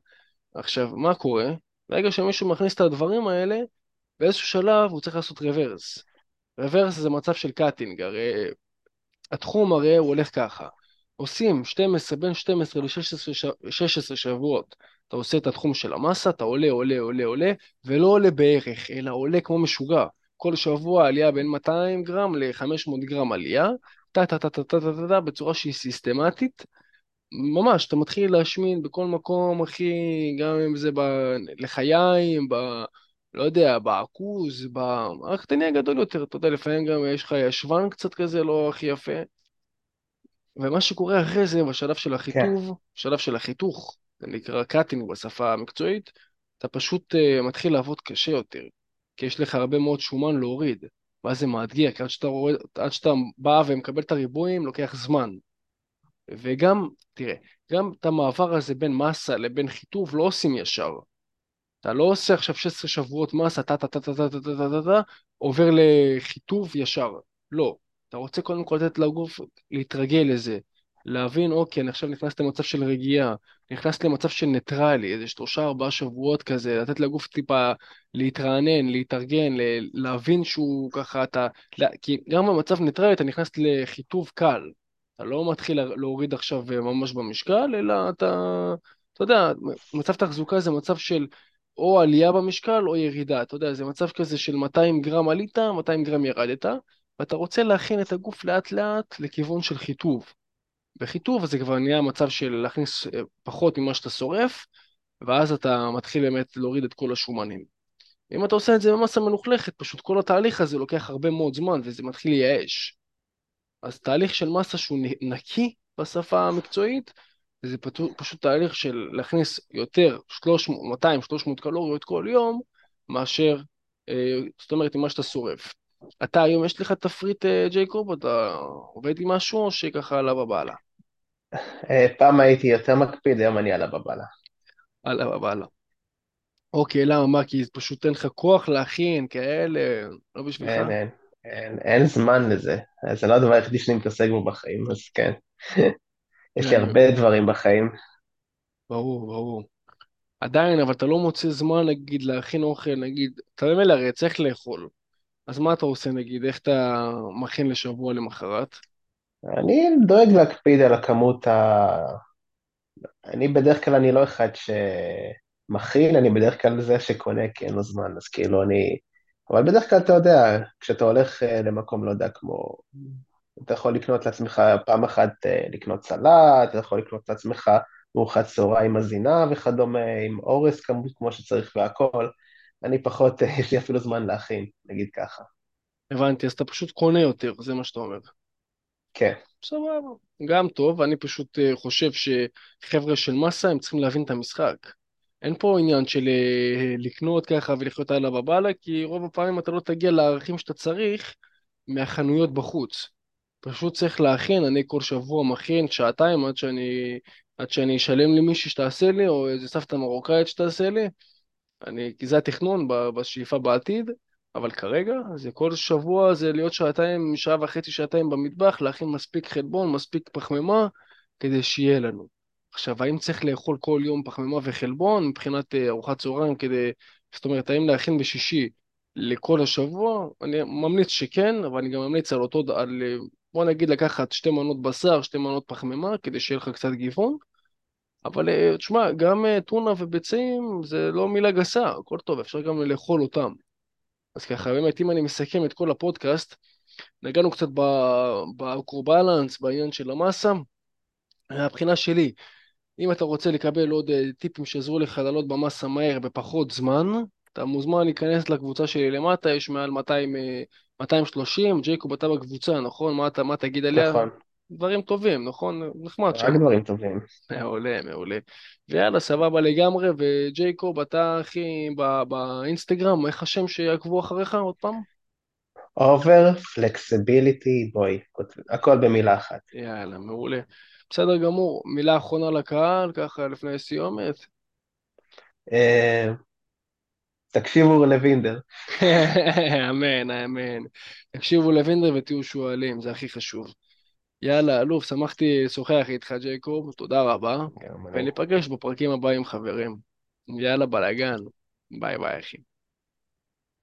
עכשיו, מה קורה? ברגע שמישהו מכניס את הדברים האלה, באיזשהו שלב הוא צריך לעשות reverse. reverse זה מצב של cutting, הרי התחום הרי הוא הולך ככה. עושים 12, בין 12 ל-16 שבועות, אתה עושה את התחום של המסה, אתה עולה, עולה, עולה, עולה, ולא עולה בערך, אלא עולה כמו משוגע. כל שבוע עלייה בין 200 גרם ל-500 גרם עלייה, טה-טה-טה-טה-טה-טה-טה, בצורה שהיא סיסטמטית. ממש, אתה מתחיל להשמין בכל מקום, אחי, גם אם זה ב... לחיים, ב... לא יודע, בעכוז, ב... רק תניע גדול יותר, אתה יודע, לפעמים גם יש לך ישבן קצת כזה לא הכי יפה. ומה שקורה אחרי זה, בשלב של כן, החיטוב, בשלב של החיתוך, זה נקרא cutting בשפה המקצועית, אתה פשוט אה, מתחיל לעבוד קשה יותר, כי יש לך הרבה מאוד שומן להוריד, ואז זה מאתגר, כי עד שאתה, רואה, עד שאתה בא ומקבל את הריבועים, לוקח זמן. וגם, תראה, גם את המעבר הזה בין מסה לבין חיטוב לא עושים ישר. אתה לא עושה עכשיו 16 שבועות מסה, טה טה טה טה טה טה טה טה טה טה, עובר לחיטוב ישר. לא. אתה רוצה קודם כל לתת לגוף להתרגל לזה. להבין, אוקיי, אני עכשיו נכנס למצב של רגיעה, נכנס למצב של ניטרלי, איזה שלושה ארבעה שבועות כזה, לתת לגוף טיפה להתרענן, להתארגן, להבין שהוא ככה, אתה... כי גם במצב ניטרלי אתה נכנס לחיטוב קל. אתה לא מתחיל להוריד עכשיו ממש במשקל, אלא אתה, אתה יודע, מצב תחזוקה זה מצב של או עלייה במשקל או ירידה, אתה יודע, זה מצב כזה של 200 גרם עלית, 200 גרם ירדת, ואתה רוצה להכין את הגוף לאט לאט לכיוון של חיטוב. בחיטוב זה כבר נהיה מצב של להכניס אה, פחות ממה שאתה שורף, ואז אתה מתחיל באמת להוריד את כל השומנים. אם אתה עושה את זה במסה מלוכלכת, פשוט כל התהליך הזה לוקח הרבה מאוד זמן וזה מתחיל לייאש. אז תהליך של מסה שהוא נקי בשפה המקצועית, זה פשוט תהליך של להכניס יותר 200-300 קלוריות כל יום, מאשר, אה, זאת אומרת, ממה שאתה שורף. אתה היום יש לך תפריט אה, ג'ייקוב, אתה עובד עם משהו או שככה עלה בבעלה? אה, פעם הייתי יותר מקפיד, היום אני על הבבלה. עלה בבעלה. אוקיי, למה? מה? כי פשוט אין לך כוח להכין כאלה, לא בשבילך? אין, אין, אין, אין זמן לזה. זה לא הדבר היחידי שאני מתעסק בו בחיים, אז כן. <laughs> יש לי כן, הרבה דברים בחיים. ברור, ברור. עדיין, אבל אתה לא מוצא זמן, נגיד, להכין אוכל, נגיד, אתה ממילא הרי צריך לאכול. אז מה אתה עושה, נגיד? איך אתה מכין לשבוע למחרת? אני דואג להקפיד על הכמות ה... אני בדרך כלל, אני לא אחד שמכין, אני בדרך כלל זה שקונה כי אין לו זמן, אז כאילו אני... אבל בדרך כלל אתה יודע, כשאתה הולך אה, למקום, לא יודע, כמו אתה יכול לקנות לעצמך פעם אחת אה, לקנות סלט, אתה יכול לקנות לעצמך ארוחת צהריים מזינה וכדומה, עם אורס כמות כמו שצריך והכל. אני פחות, <laughs> יש לי אפילו זמן להכין, נגיד ככה. הבנתי, אז אתה פשוט קונה יותר, זה מה שאתה אומר. כן. סבבה. גם טוב, אני פשוט אה, חושב שחבר'ה של מסה הם צריכים להבין את המשחק. אין פה עניין של אה, לקנות ככה ולחיות הלאה בבאללה, כי רוב הפעמים אתה לא תגיע לערכים שאתה צריך מהחנויות בחוץ. פשוט צריך להכין, אני כל שבוע מכין שעתיים עד שאני, עד שאני אשלם למישהי שתעשה לי, או איזה סבתא מרוקאית שתעשה לי. אני, כי זה התכנון בשאיפה בעתיד, אבל כרגע זה כל שבוע זה להיות שעתיים, שעה וחצי, שעתיים במטבח, להכין מספיק חלבון, מספיק פחמימה, כדי שיהיה לנו. עכשיו, האם צריך לאכול כל יום פחמימה וחלבון מבחינת אה, ארוחת צהריים כדי, זאת אומרת, האם להכין בשישי לכל השבוע? אני ממליץ שכן, אבל אני גם ממליץ על אותו, על, אה, בוא נגיד לקחת שתי מנות בשר, שתי מנות פחמימה, כדי שיהיה לך קצת גיוון. אבל אה, תשמע, גם אה, טונה וביצים זה לא מילה גסה, הכל טוב, אפשר גם לאכול אותם. אז ככה, באמת, אם אני מסכם את כל הפודקאסט, נגענו קצת בקורבלנס, בעניין של המאסה. מהבחינה שלי, אם אתה רוצה לקבל עוד אה, טיפים שיעזרו לך לעלות במאסה מהר בפחות זמן, אתה מוזמן להיכנס לקבוצה שלי למטה, יש מעל 200, 230, ג'ייקוב אתה בקבוצה, נכון? מה אתה, מה תגיד עליה? נכון, דברים טובים, נכון? נחמד רק שם. דברים טובים. מעולה, מעולה. ויאללה, סבבה לגמרי, וג'ייקוב, אתה אחי ב- באינסטגרם, איך השם שיעקבו אחריך עוד פעם? אובר, פלקסיביליטי, בואי, הכל במילה אחת. יאללה, מעולה. בסדר גמור, מילה אחרונה לקהל, ככה לפני סיומת. אה, תקשיבו לוינדר. <laughs> אמן, אמן. תקשיבו לווינדר ותהיו שועלים, זה הכי חשוב. יאללה, אלוף, שמחתי לשוחח איתך, ג'ייקוב, תודה רבה. וניפגש בפרקים הבאים, חברים. יאללה, בלאגן. ביי ביי, אחי.